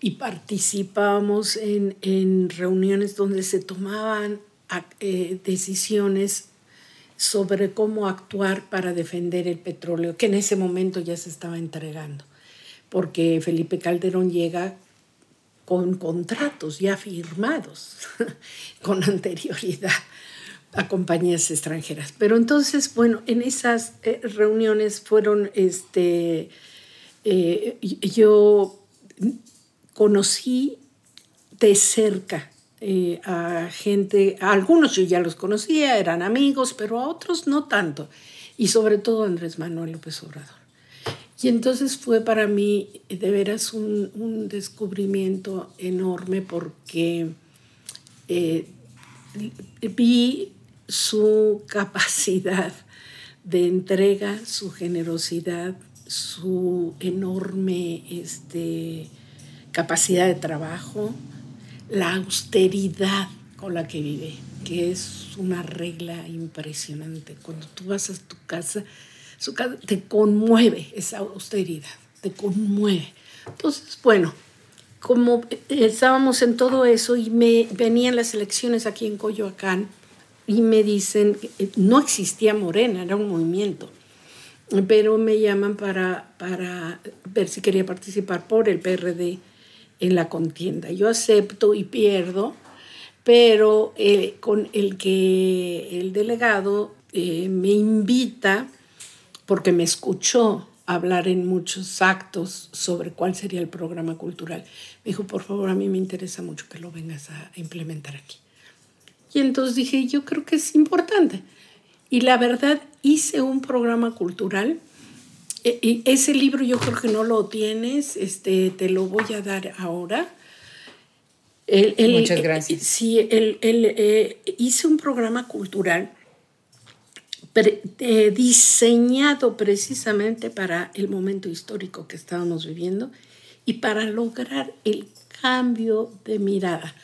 y participábamos en, en reuniones donde se tomaban decisiones sobre cómo actuar para defender el petróleo, que en ese momento ya se estaba entregando, porque Felipe Calderón llega con contratos ya firmados [laughs] con anterioridad a compañías extranjeras. Pero entonces, bueno, en esas eh, reuniones fueron, este, eh, yo conocí de cerca eh, a gente, a algunos yo ya los conocía, eran amigos, pero a otros no tanto, y sobre todo Andrés Manuel López Obrador. Y entonces fue para mí de veras un, descubrimiento enorme porque eh, vi su capacidad de entrega, su generosidad, su enorme este, capacidad de trabajo, la austeridad con la que vive, que es una regla impresionante. Cuando tú vas a tu casa, su casa te conmueve esa austeridad, te conmueve. Entonces, bueno, como estábamos en todo eso y me venían las elecciones aquí en Coyoacán y me dicen, no existía Morena, era un movimiento, pero me llaman para, para ver si quería participar por el PRD en la contienda. Yo acepto y pierdo, pero eh, con el que el delegado eh, me invita, porque me escuchó hablar en muchos actos sobre cuál sería el programa cultural, me dijo, por favor, a mí me interesa mucho que lo vengas a implementar aquí. Y entonces dije, yo creo que es importante. Y la verdad, hice un programa cultural e, ese libro yo creo que no lo tienes, este, te lo voy a dar ahora.
Muchas gracias.
Sí, el, eh, hice un programa cultural eh, diseñado precisamente para el momento histórico que estábamos viviendo y para lograr el cambio de mirada.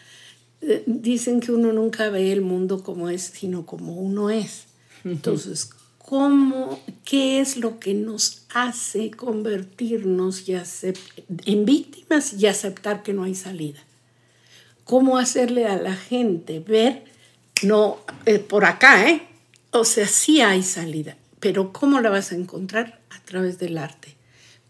Eh, dicen que uno nunca ve el mundo como es, sino como uno es. Entonces, cómo, qué es lo que nos hace convertirnos en víctimas y aceptar que no hay salida. Cómo hacerle a la gente ver, no, eh, por acá, ¿eh? O sea, sí hay salida, pero ¿cómo la vas a encontrar? A través del arte.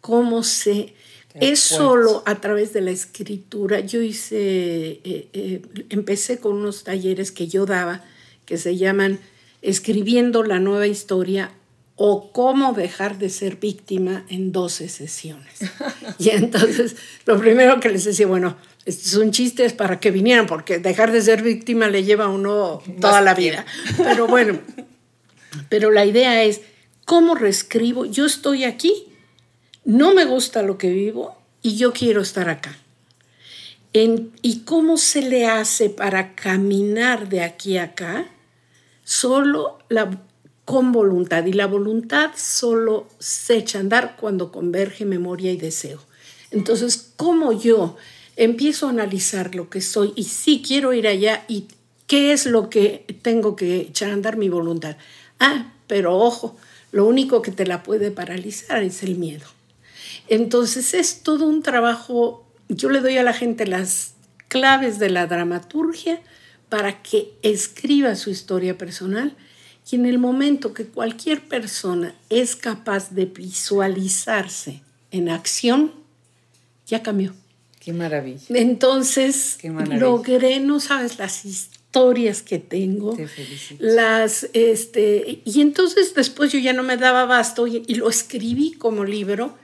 ¿Cómo se... es solo a través de la escritura. Yo hice, eh, eh, empecé con unos talleres que yo daba que se llaman escribiendo la nueva historia o cómo dejar de ser víctima en 12 sesiones. [laughs] Y entonces, lo primero que les decía, bueno, este es un chiste es para que vinieran, porque dejar de ser víctima le lleva a uno toda la vida. Pero bueno, [laughs] pero la idea es, ¿cómo reescribo? Yo estoy aquí, no me gusta lo que vivo y yo quiero estar acá. ¿Y cómo se le hace para caminar de aquí a acá? Solo la, con voluntad y la voluntad solo se echa a andar cuando converge memoria y deseo. Entonces, ¿cómo yo empiezo a analizar lo que soy y sí quiero ir allá y qué es lo que tengo que echar a andar mi voluntad? Ah, pero ojo, lo único que te la puede paralizar es el miedo. Entonces es todo un trabajo, yo le doy a la gente las claves de la dramaturgia, para que escriba su historia personal y en el momento que cualquier persona es capaz de visualizarse en acción, ya cambió.
Qué maravilla.
Entonces, logré, no sabes, las historias que tengo. las, este, y entonces después yo ya no me daba basto y, y lo escribí como libro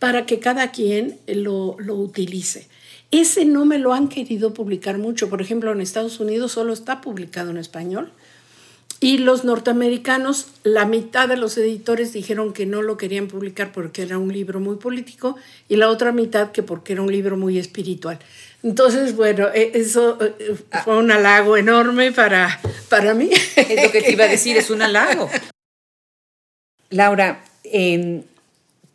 para que cada quien lo, lo utilice. Ese no me lo han querido publicar mucho. Por ejemplo, en Estados Unidos solo está publicado en español. Y los norteamericanos, la mitad de los editores dijeron que no lo querían publicar porque era un libro muy político y la otra mitad que porque era un libro muy espiritual. Entonces, bueno, e, eso eh, fue un halago enorme para, para mí.
Es lo que te iba a decir, es un halago. Laura, en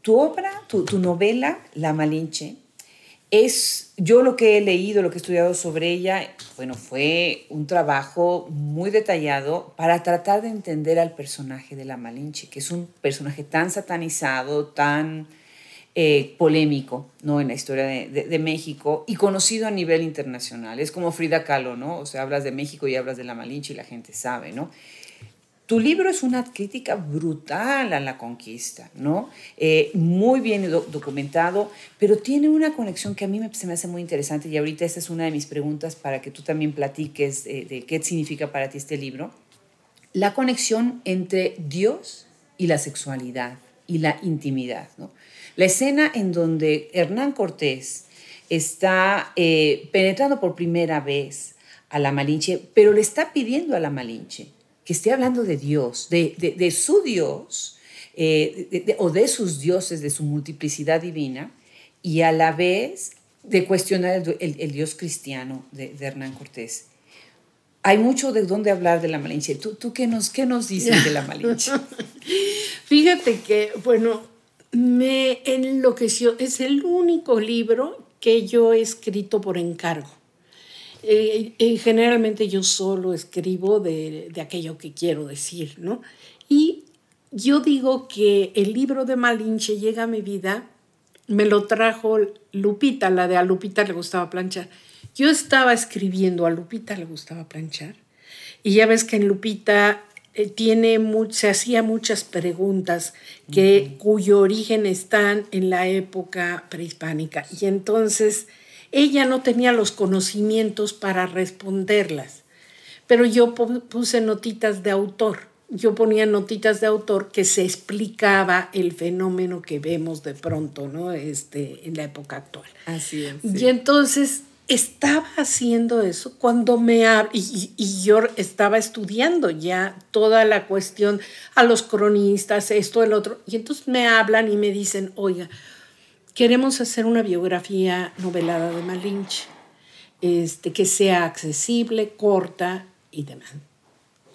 tu obra, tu, tu novela, La Malinche, es, yo lo que he leído, lo que he estudiado sobre ella, bueno, fue un trabajo muy detallado para tratar de entender al personaje de la Malinche, que es un personaje tan satanizado, tan eh, polémico, ¿no? En la historia de, de, México y conocido a nivel internacional. Es como Frida Kahlo, ¿no? O sea, hablas de México y hablas de la Malinche y la gente sabe, ¿no? Tu libro es una crítica brutal a la conquista, ¿no? Eh, muy bien documentado, pero tiene una conexión que a mí me, se me hace muy interesante y ahorita esta es una de mis preguntas para que tú también platiques eh, de qué significa para ti este libro. La conexión entre Dios y la sexualidad y la intimidad, ¿no? La escena en donde Hernán Cortés está eh, penetrando por primera vez a la Malinche, pero le está pidiendo a la Malinche que esté hablando de Dios, de, su Dios, eh, o de sus dioses, de su multiplicidad divina, y a la vez de cuestionar el, Dios cristiano de, Hernán Cortés. Hay mucho de dónde hablar de la Malinche. ¿Tú, tú qué, nos, qué nos dices de la Malinche? [laughs]
Fíjate que, bueno, me enloqueció. Es el único libro que yo he escrito por encargo. Eh, eh, generalmente yo solo escribo de, de, aquello que quiero decir, ¿no? Y yo digo que el libro de Malinche llega a mi vida, me lo trajo Lupita, la de a Lupita le gustaba planchar. Yo estaba escribiendo, a Lupita le gustaba planchar, y ya ves que en Lupita eh, tiene se hacía muchas preguntas que, cuyo origen están en la época prehispánica. Y entonces ella no tenía los conocimientos para responderlas. Pero yo puse notitas de autor. Yo ponía notitas de autor que se explicaba el fenómeno que vemos de pronto, ¿no? Este, en la época actual.
Así es.
Y entonces estaba haciendo eso cuando me y, y, yo estaba estudiando ya toda la cuestión a los cronistas, esto, el otro, y entonces me hablan y me dicen, oiga, queremos hacer una biografía novelada de Malinche, este, que sea accesible, corta y demás.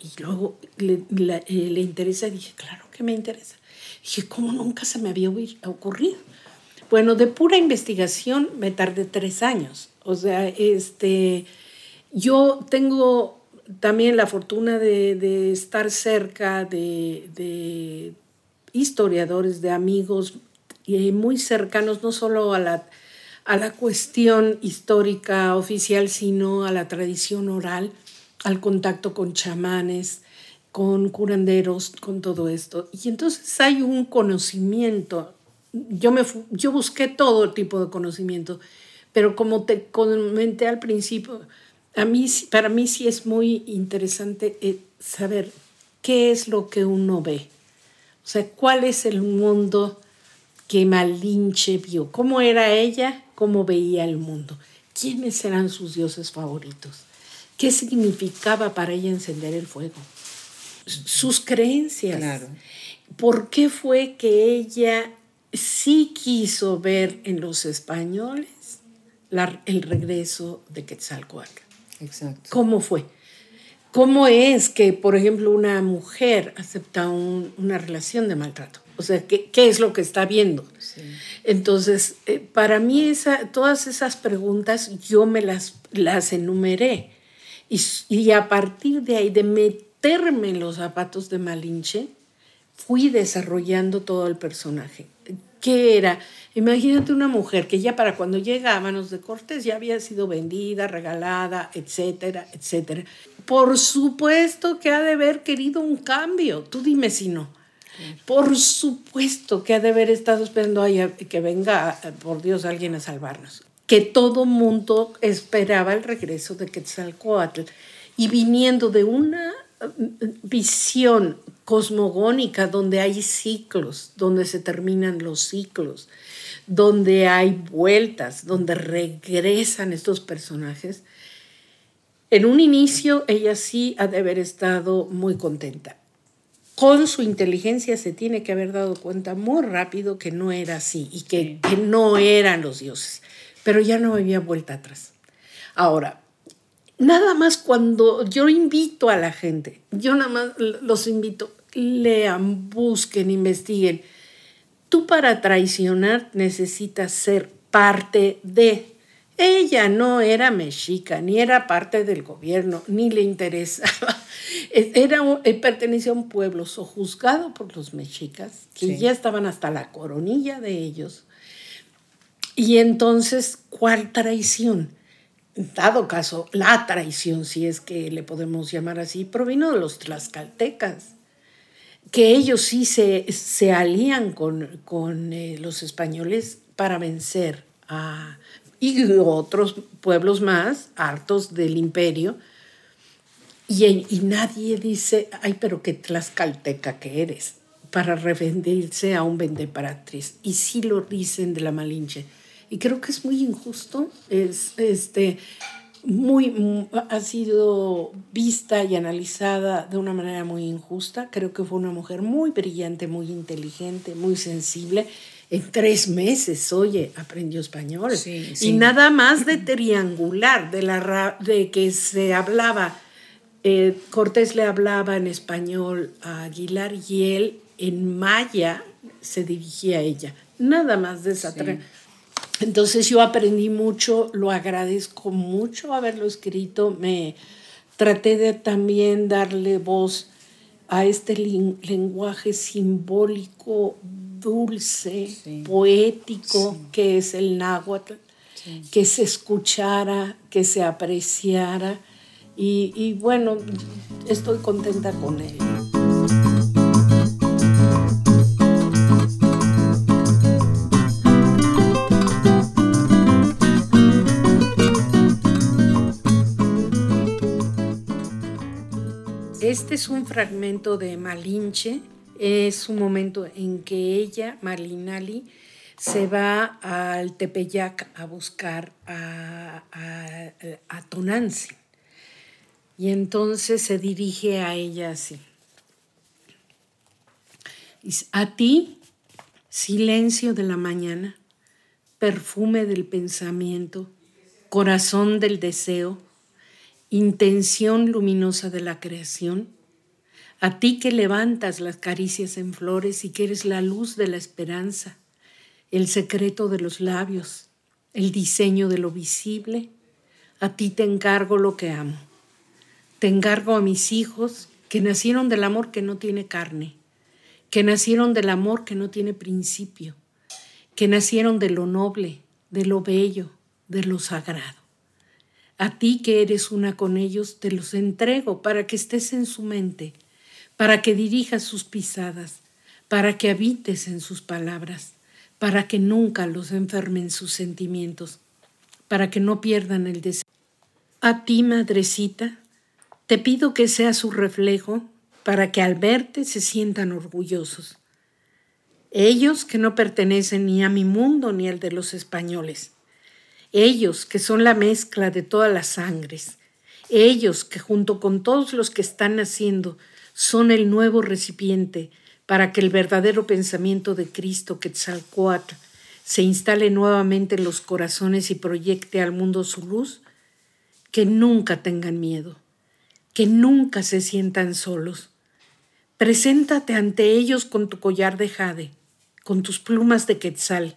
Y luego le, le, eh, le interesa, dije, claro que me interesa. Dije, ¿cómo nunca se me había ocurrido? Bueno, de pura investigación me tardé tres años. O sea, este, yo tengo también la fortuna de, de estar cerca de, de, historiadores, de amigos y muy cercanos no solo a la, a la cuestión histórica oficial, sino a la tradición oral, al contacto con chamanes, con curanderos, con todo esto. Y entonces hay un conocimiento. Yo, me, yo busqué todo tipo de conocimiento, pero como te comenté al principio, a mí, para mí sí es muy interesante eh, saber qué es lo que uno ve. O sea, cuál es el mundo que Malinche vio, cómo era ella, cómo veía el mundo, quiénes eran sus dioses favoritos, qué significaba para ella encender el fuego, sus creencias.
Claro.
¿Por qué fue que ella sí quiso ver en los españoles el regreso de Quetzalcoatl?
Exacto.
¿Cómo fue? ¿Cómo es que, por ejemplo, una mujer acepta una relación de maltrato? O sea, ¿qué, qué es lo que está viendo? Entonces, eh, para mí esa, todas esas preguntas yo me las, las enumeré. Y, y a partir de ahí, de meterme en los zapatos de Malinche, fui desarrollando todo el personaje. ¿Qué era? Imagínate una mujer que ya para cuando llega a manos de Cortés ya había sido vendida, regalada, etcétera, etcétera. Por supuesto que ha de haber querido un cambio. Tú dime si no. Por supuesto que ha de haber estado esperando que venga, por Dios, alguien a salvarnos. Que todo mundo esperaba el regreso de Quetzalcoatl. Y viniendo de una mm, visión cosmogónica donde hay ciclos, donde se terminan los ciclos, donde hay vueltas, donde regresan estos personajes. En un inicio ella sí ha de haber estado muy contenta. Con su inteligencia se tiene que haber dado cuenta muy rápido que no era así y que, que no eran los dioses, pero ya no había vuelta atrás. Ahora, nada más cuando yo invito a la gente, yo nada más los invito, lean, busquen, investiguen. Tú para traicionar necesitas ser parte de. Ella no era mexica, ni era parte del gobierno, ni le interesaba. [laughs] Era eh, pertenecía a un pueblo sojuzgado por los mexicas, que ya estaban hasta la coronilla de ellos. Y entonces, ¿cuál traición? dado caso, la traición, si es que le podemos llamar así, provino de los tlaxcaltecas, que ellos sí se, se alían con, con eh, los españoles para vencer a y otros pueblos más hartos del imperio. Y, nadie dice, ay, pero qué tlaxcalteca que eres, para revendirse a un vendeparatriz. Y sí lo dicen de la Malinche y creo que es muy injusto, es, este, muy, ha sido vista y analizada de una manera muy injusta. Creo que fue una mujer muy brillante, muy inteligente, muy sensible. En tres meses, oye, aprendió español. Y nada más de triangular, de, la, de que se hablaba, eh, Cortés le hablaba en español a Aguilar y él en maya se dirigía a ella. Nada más de esa entonces yo aprendí mucho, lo agradezco mucho haberlo escrito, me traté de también darle voz a este lenguaje simbólico, dulce, poético, que es el náhuatl, que se escuchara, que se apreciara. Y, y bueno, estoy contenta con él. Este es un fragmento de Malinche, es un momento en que ella, Malinali, se va al Tepeyac a buscar a, a. Y entonces se dirige a ella así. A ti, silencio de la mañana, perfume del pensamiento, corazón del deseo, intención luminosa de la creación, a ti que levantas las caricias en flores y que eres la luz de la esperanza, el secreto de los labios, el diseño de lo visible, a ti te encargo lo que amo. Te encargo a mis hijos que nacieron del amor que no tiene carne, que nacieron del amor que no tiene principio, que nacieron de lo noble, de lo bello, de lo sagrado. A ti que eres una con ellos, te los entrego para que estés en su mente, para que dirijas sus pisadas, para que habites en sus palabras, para que nunca los enfermen sus sentimientos, para que no pierdan el deseo. A ti, madrecita, te pido que seas su reflejo para que al verte se sientan orgullosos. Ellos que no pertenecen ni a mi mundo ni al de los españoles ellos que son la mezcla de todas las sangres, ellos que junto con todos los que están naciendo son el nuevo recipiente para que el verdadero pensamiento de Cristo Quetzalcoatl se instale nuevamente en los corazones y proyecte al mundo su luz, que nunca tengan miedo, que nunca se sientan solos. Preséntate ante ellos con tu collar de jade, con tus plumas de quetzal,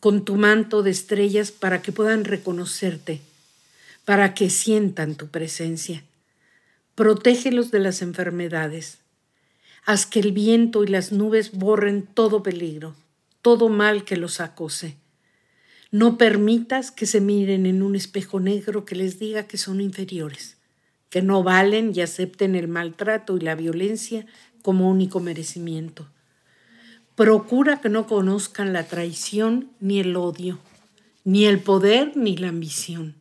con tu manto de estrellas para que puedan reconocerte, para que sientan tu presencia. Protégelos de las enfermedades. Haz que el viento y las nubes borren todo peligro, todo mal que los acose. No permitas que se miren en un espejo negro que les diga que son inferiores, que no valen y acepten el maltrato y la violencia como único merecimiento. Procura que no conozcan la traición ni el odio, ni el poder ni la ambición.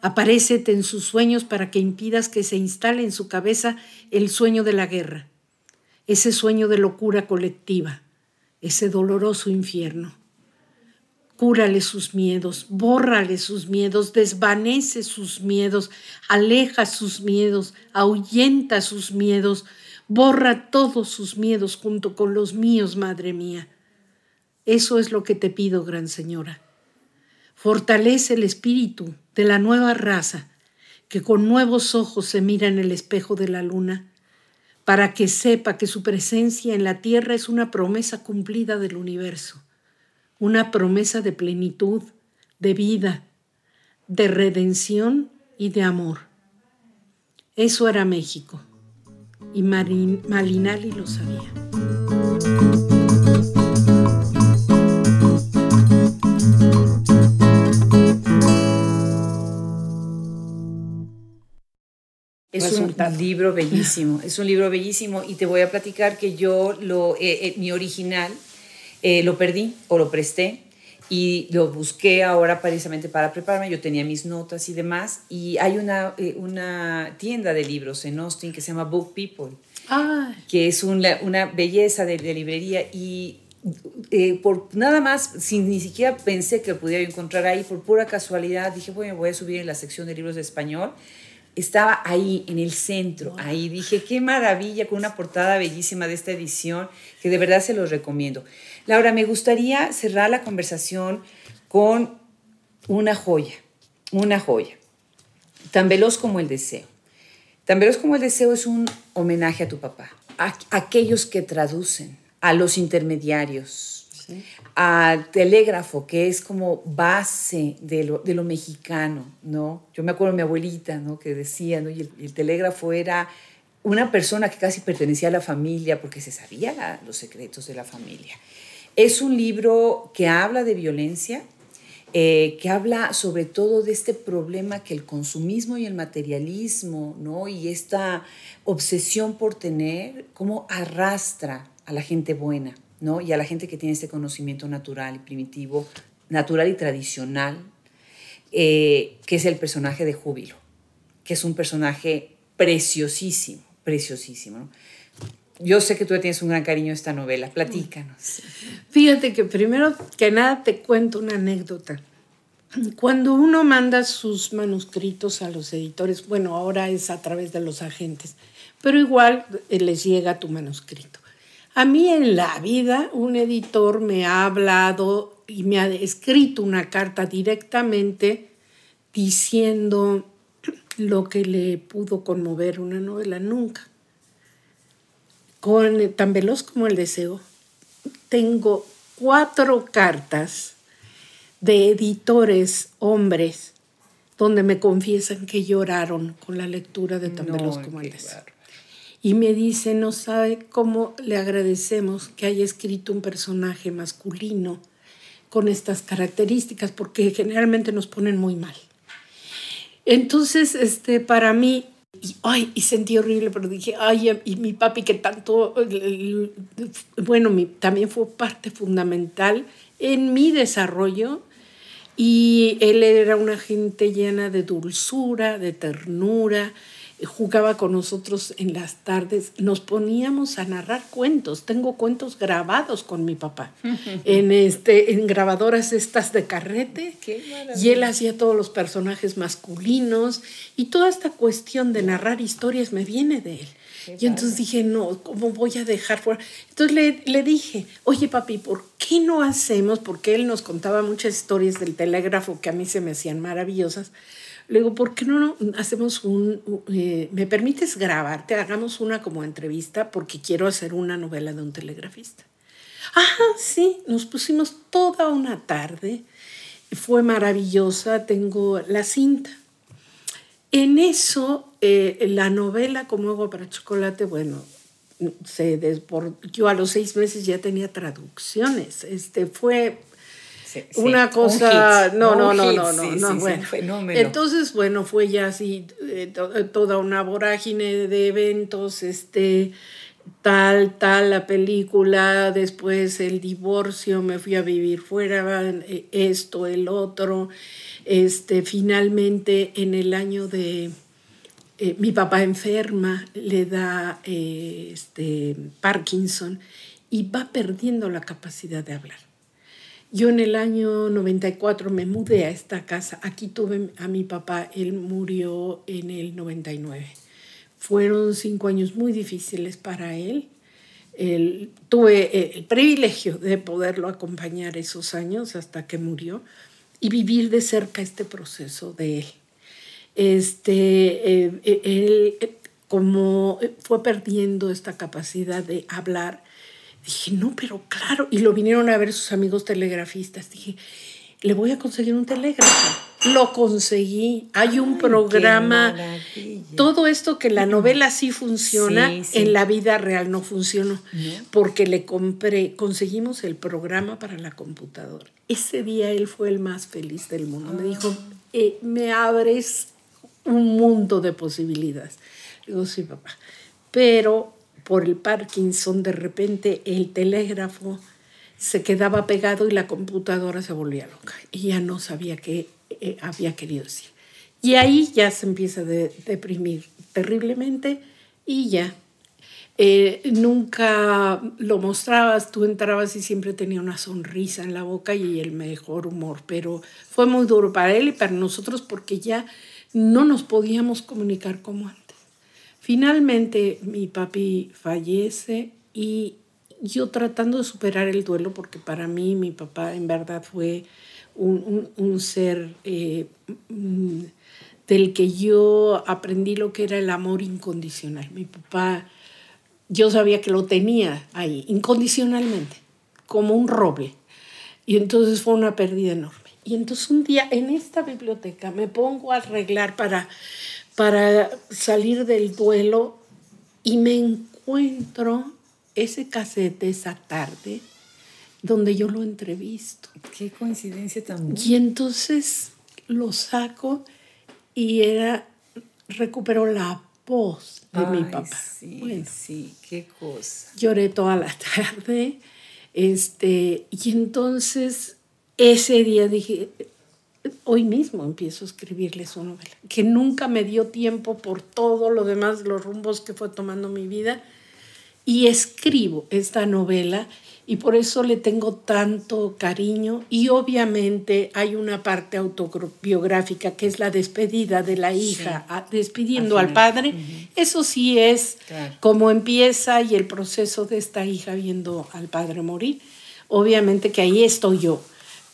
Aparécete en sus sueños para que impidas que se instale en su cabeza el sueño de la guerra, ese sueño de locura colectiva, ese doloroso infierno. Cúrale sus miedos, bórrale sus miedos, desvanece sus miedos, aleja sus miedos, ahuyenta sus miedos, borra todos sus miedos junto con los míos, Madre mía. Eso es lo que te pido, Gran Señora. Fortalece el espíritu de la nueva raza que con nuevos ojos se mira en el espejo de la luna, para que sepa que su presencia en la tierra es una promesa cumplida del universo una promesa de plenitud, de vida, de redención y de amor. Eso era México y Malinali lo sabía.
Un libro bellísimo, es un libro bellísimo y te voy a platicar que yo lo, eh, eh, mi original eh, lo perdí o lo presté y lo busqué ahora precisamente para prepararme. Yo tenía mis notas y demás. Y hay una, eh, una tienda de libros en Austin que se llama Book People, que es una, una belleza de, librería. Y eh, por nada más, sin ni siquiera pensé que lo pudiera encontrar ahí, por pura casualidad, dije, bueno, voy a subir en la sección de libros de español. Estaba ahí, en el centro, ahí. Dije, qué maravilla, con una portada bellísima de esta edición, que de verdad se los recomiendo. Laura, me gustaría cerrar la conversación con una joya, una joya, tan veloz como el deseo. Tan veloz como el deseo es un homenaje a tu papá, a aquellos que traducen, a los intermediarios, al telégrafo, que es como base de lo, mexicano, ¿no? Yo me acuerdo de mi abuelita, ¿no? Que decía, ¿no? Y el, telégrafo era una persona que casi pertenecía a la familia porque se sabía los secretos de la familia. Es un libro que habla de violencia, eh, que habla sobre todo de este problema que el consumismo y el materialismo, ¿no? Y esta obsesión por tener, cómo arrastra a la gente buena, ¿no? Y a la gente que tiene este conocimiento natural y primitivo, natural y tradicional, eh, que es el personaje de Júbilo, que es un personaje preciosísimo, preciosísimo, ¿no? yo sé que tú tienes un gran cariño a esta novela. Platícanos.
Fíjate que primero que nada te cuento una anécdota. Cuando uno manda sus manuscritos a los editores, bueno, ahora es a través de los agentes, pero igual eh, les llega tu manuscrito. A mí en la vida un editor me ha hablado y me ha escrito una carta directamente diciendo lo que le pudo conmover una novela. Nunca con tan veloz como el deseo, tengo cuatro cartas de editores hombres donde me confiesan que lloraron con la lectura de tan veloz como el deseo. Y me dice, no sabe cómo le agradecemos que haya escrito un personaje masculino con estas características, porque generalmente nos ponen muy mal. Entonces, este, para mí y, ay, y sentí horrible, pero dije, ay, y mi papi que tanto, bueno, también fue parte fundamental en mi desarrollo y él era una gente llena de dulzura, de ternura, jugaba con nosotros en las tardes, nos poníamos a narrar cuentos. Tengo cuentos grabados con mi papá [laughs] en, este, en grabadoras estas de carrete. y él hacía todos los personajes masculinos y toda esta cuestión de narrar historias me viene de él. y entonces dije, no, ¿cómo voy a dejar fuera? Entonces le, le, dije, oye papi, ¿por qué no hacemos? Porque él nos contaba muchas historias del telégrafo que a mí se me hacían maravillosas le digo, ¿por qué no hacemos un, eh, me permites grabarte? Hagamos una como entrevista porque quiero hacer una novela de un telegrafista. Ah, sí, nos pusimos toda una tarde. Fue maravillosa, tengo la cinta. En eso, eh, la novela como agua para chocolate, bueno, se yo a los seis meses ya tenía traducciones. Este, fue una cosa, no, no, no, no, no, no, bueno. Entonces, bueno, fue ya así eh, eh, toda una vorágine de eventos, este, tal, tal, la película, después el divorcio, me fui a vivir fuera, eh, esto, el otro, este, finalmente en el año de, mi papá enferma, le da este, Parkinson y va perdiendo la capacidad de hablar. Yo en el año 94 me mudé a esta casa. Aquí tuve a mi papá, él murió en el 99. Fueron cinco años muy difíciles para él. tuve el privilegio de poderlo acompañar esos años hasta que murió y vivir de cerca este proceso de él. Este, eh, eh, él, como fue perdiendo esta capacidad de hablar, Dije, no, pero claro. Y lo vinieron a ver sus amigos telegrafistas. Dije, le voy a conseguir un telégrafo. Lo conseguí. Hay un programa. Todo esto que la novela sí funciona, en la vida real no funcionó. Porque le compré, conseguimos el programa para la computadora. Ese día él fue el más feliz del mundo. Me dijo, ah. eh, me abres un mundo de posibilidades. Digo, sí, papá. Pero por el Parkinson, de repente el telégrafo se quedaba pegado y la computadora se volvía loca y ya no sabía qué eh, había querido decir. Y ahí ya se empieza a deprimir terriblemente y ya. Eh, nunca lo mostrabas, tú entrabas y siempre tenía una sonrisa en la boca y el mejor humor, pero fue muy duro para él y para nosotros porque ya no nos podíamos comunicar como antes. Finalmente mi papi fallece y yo tratando de superar el duelo, porque para mí mi papá en verdad fue un, ser eh, mm, del que yo aprendí lo que era el amor incondicional. Mi papá, yo sabía que lo tenía ahí, incondicionalmente, como un roble. Y entonces fue una pérdida enorme. Y entonces un día en esta biblioteca me pongo a arreglar para para salir del duelo y me encuentro ese casete esa tarde donde yo lo entrevisto.
Qué coincidencia tan
Y entonces lo saco y era recuperó la voz de mi papá.
Sí, sí, qué cosa.
Lloré toda la [laughs] tarde. Este, y entonces ese día dije, hoy mismo empiezo a escribirle su novela, que nunca me dio tiempo por todo lo demás, los rumbos que fue tomando mi vida, y escribo esta novela y por eso le tengo tanto cariño y obviamente hay una parte autobiográfica que es la despedida de la hija, despidiendo al, padre. Eso sí es como empieza y el proceso de esta hija viendo al padre morir. Obviamente que ahí estoy yo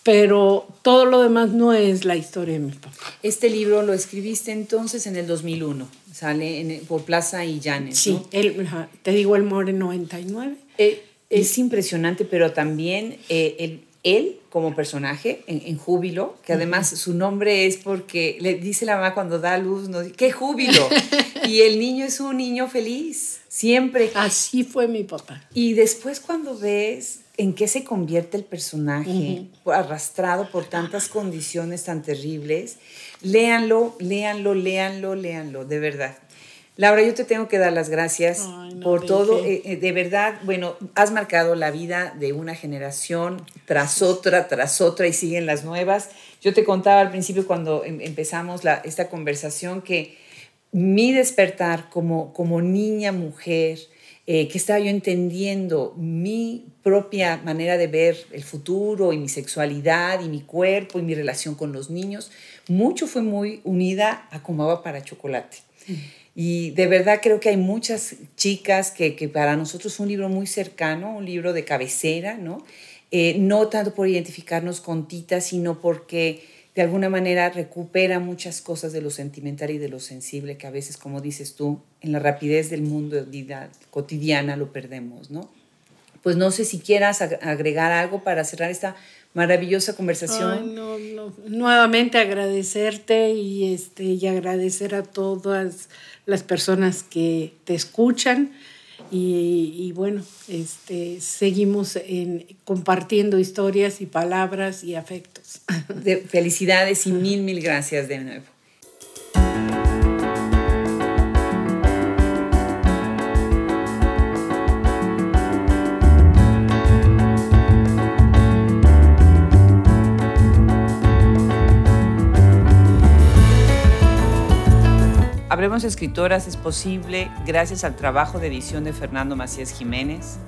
pero todo lo demás no es la historia de mi papá.
Este libro lo escribiste entonces en el 2001, sale en, por Plaza y Llanes.
Sí, te digo, el More 99.
Eh, es impresionante, pero también eh, él como personaje en, Júbilo, que además su nombre es porque le dice la mamá cuando da luz, no, ¡qué júbilo! [laughs] y el niño es un niño feliz, siempre.
Así fue mi papá.
Y después cuando ves en qué se convierte el personaje, arrastrado por tantas condiciones tan terribles. Léanlo, léanlo, léanlo, léanlo, de verdad. Laura, yo te tengo que dar las gracias por todo. Eh, eh, de verdad, bueno, has marcado la vida de una generación tras otra, tras otra y siguen las nuevas. Yo te contaba al principio cuando em, empezamos esta conversación que mi despertar como, como niña, mujer, eh, que estaba yo entendiendo mi propia manera de ver el futuro y mi sexualidad y mi cuerpo y mi relación con los niños, mucho fue muy unida a Comaba para Chocolate. Y de verdad creo que hay muchas chicas que, que, para nosotros es un libro muy cercano, un libro de cabecera, ¿no? Eh, no tanto por identificarnos con Tita, sino porque de alguna manera recupera muchas cosas de lo sentimental y de lo sensible que a veces, como dices tú, en la rapidez del mundo de vida cotidiana lo perdemos, ¿no? Pues no sé si quieras agregar algo para cerrar esta maravillosa conversación.
no, no. Nuevamente agradecerte y, este, y agradecer a todas las personas que te escuchan y, bueno, este, seguimos en, compartiendo historias y palabras y afectos.
De felicidades y mil, mil gracias de nuevo. Habremos Escritoras es posible gracias al trabajo de edición de Fernando Macías Jiménez,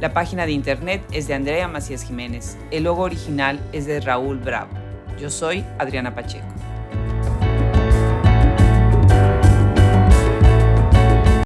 La página de internet es de Andrea Macías Jiménez. El logo original es de Raúl Bravo. Yo soy Adriana Pacheco.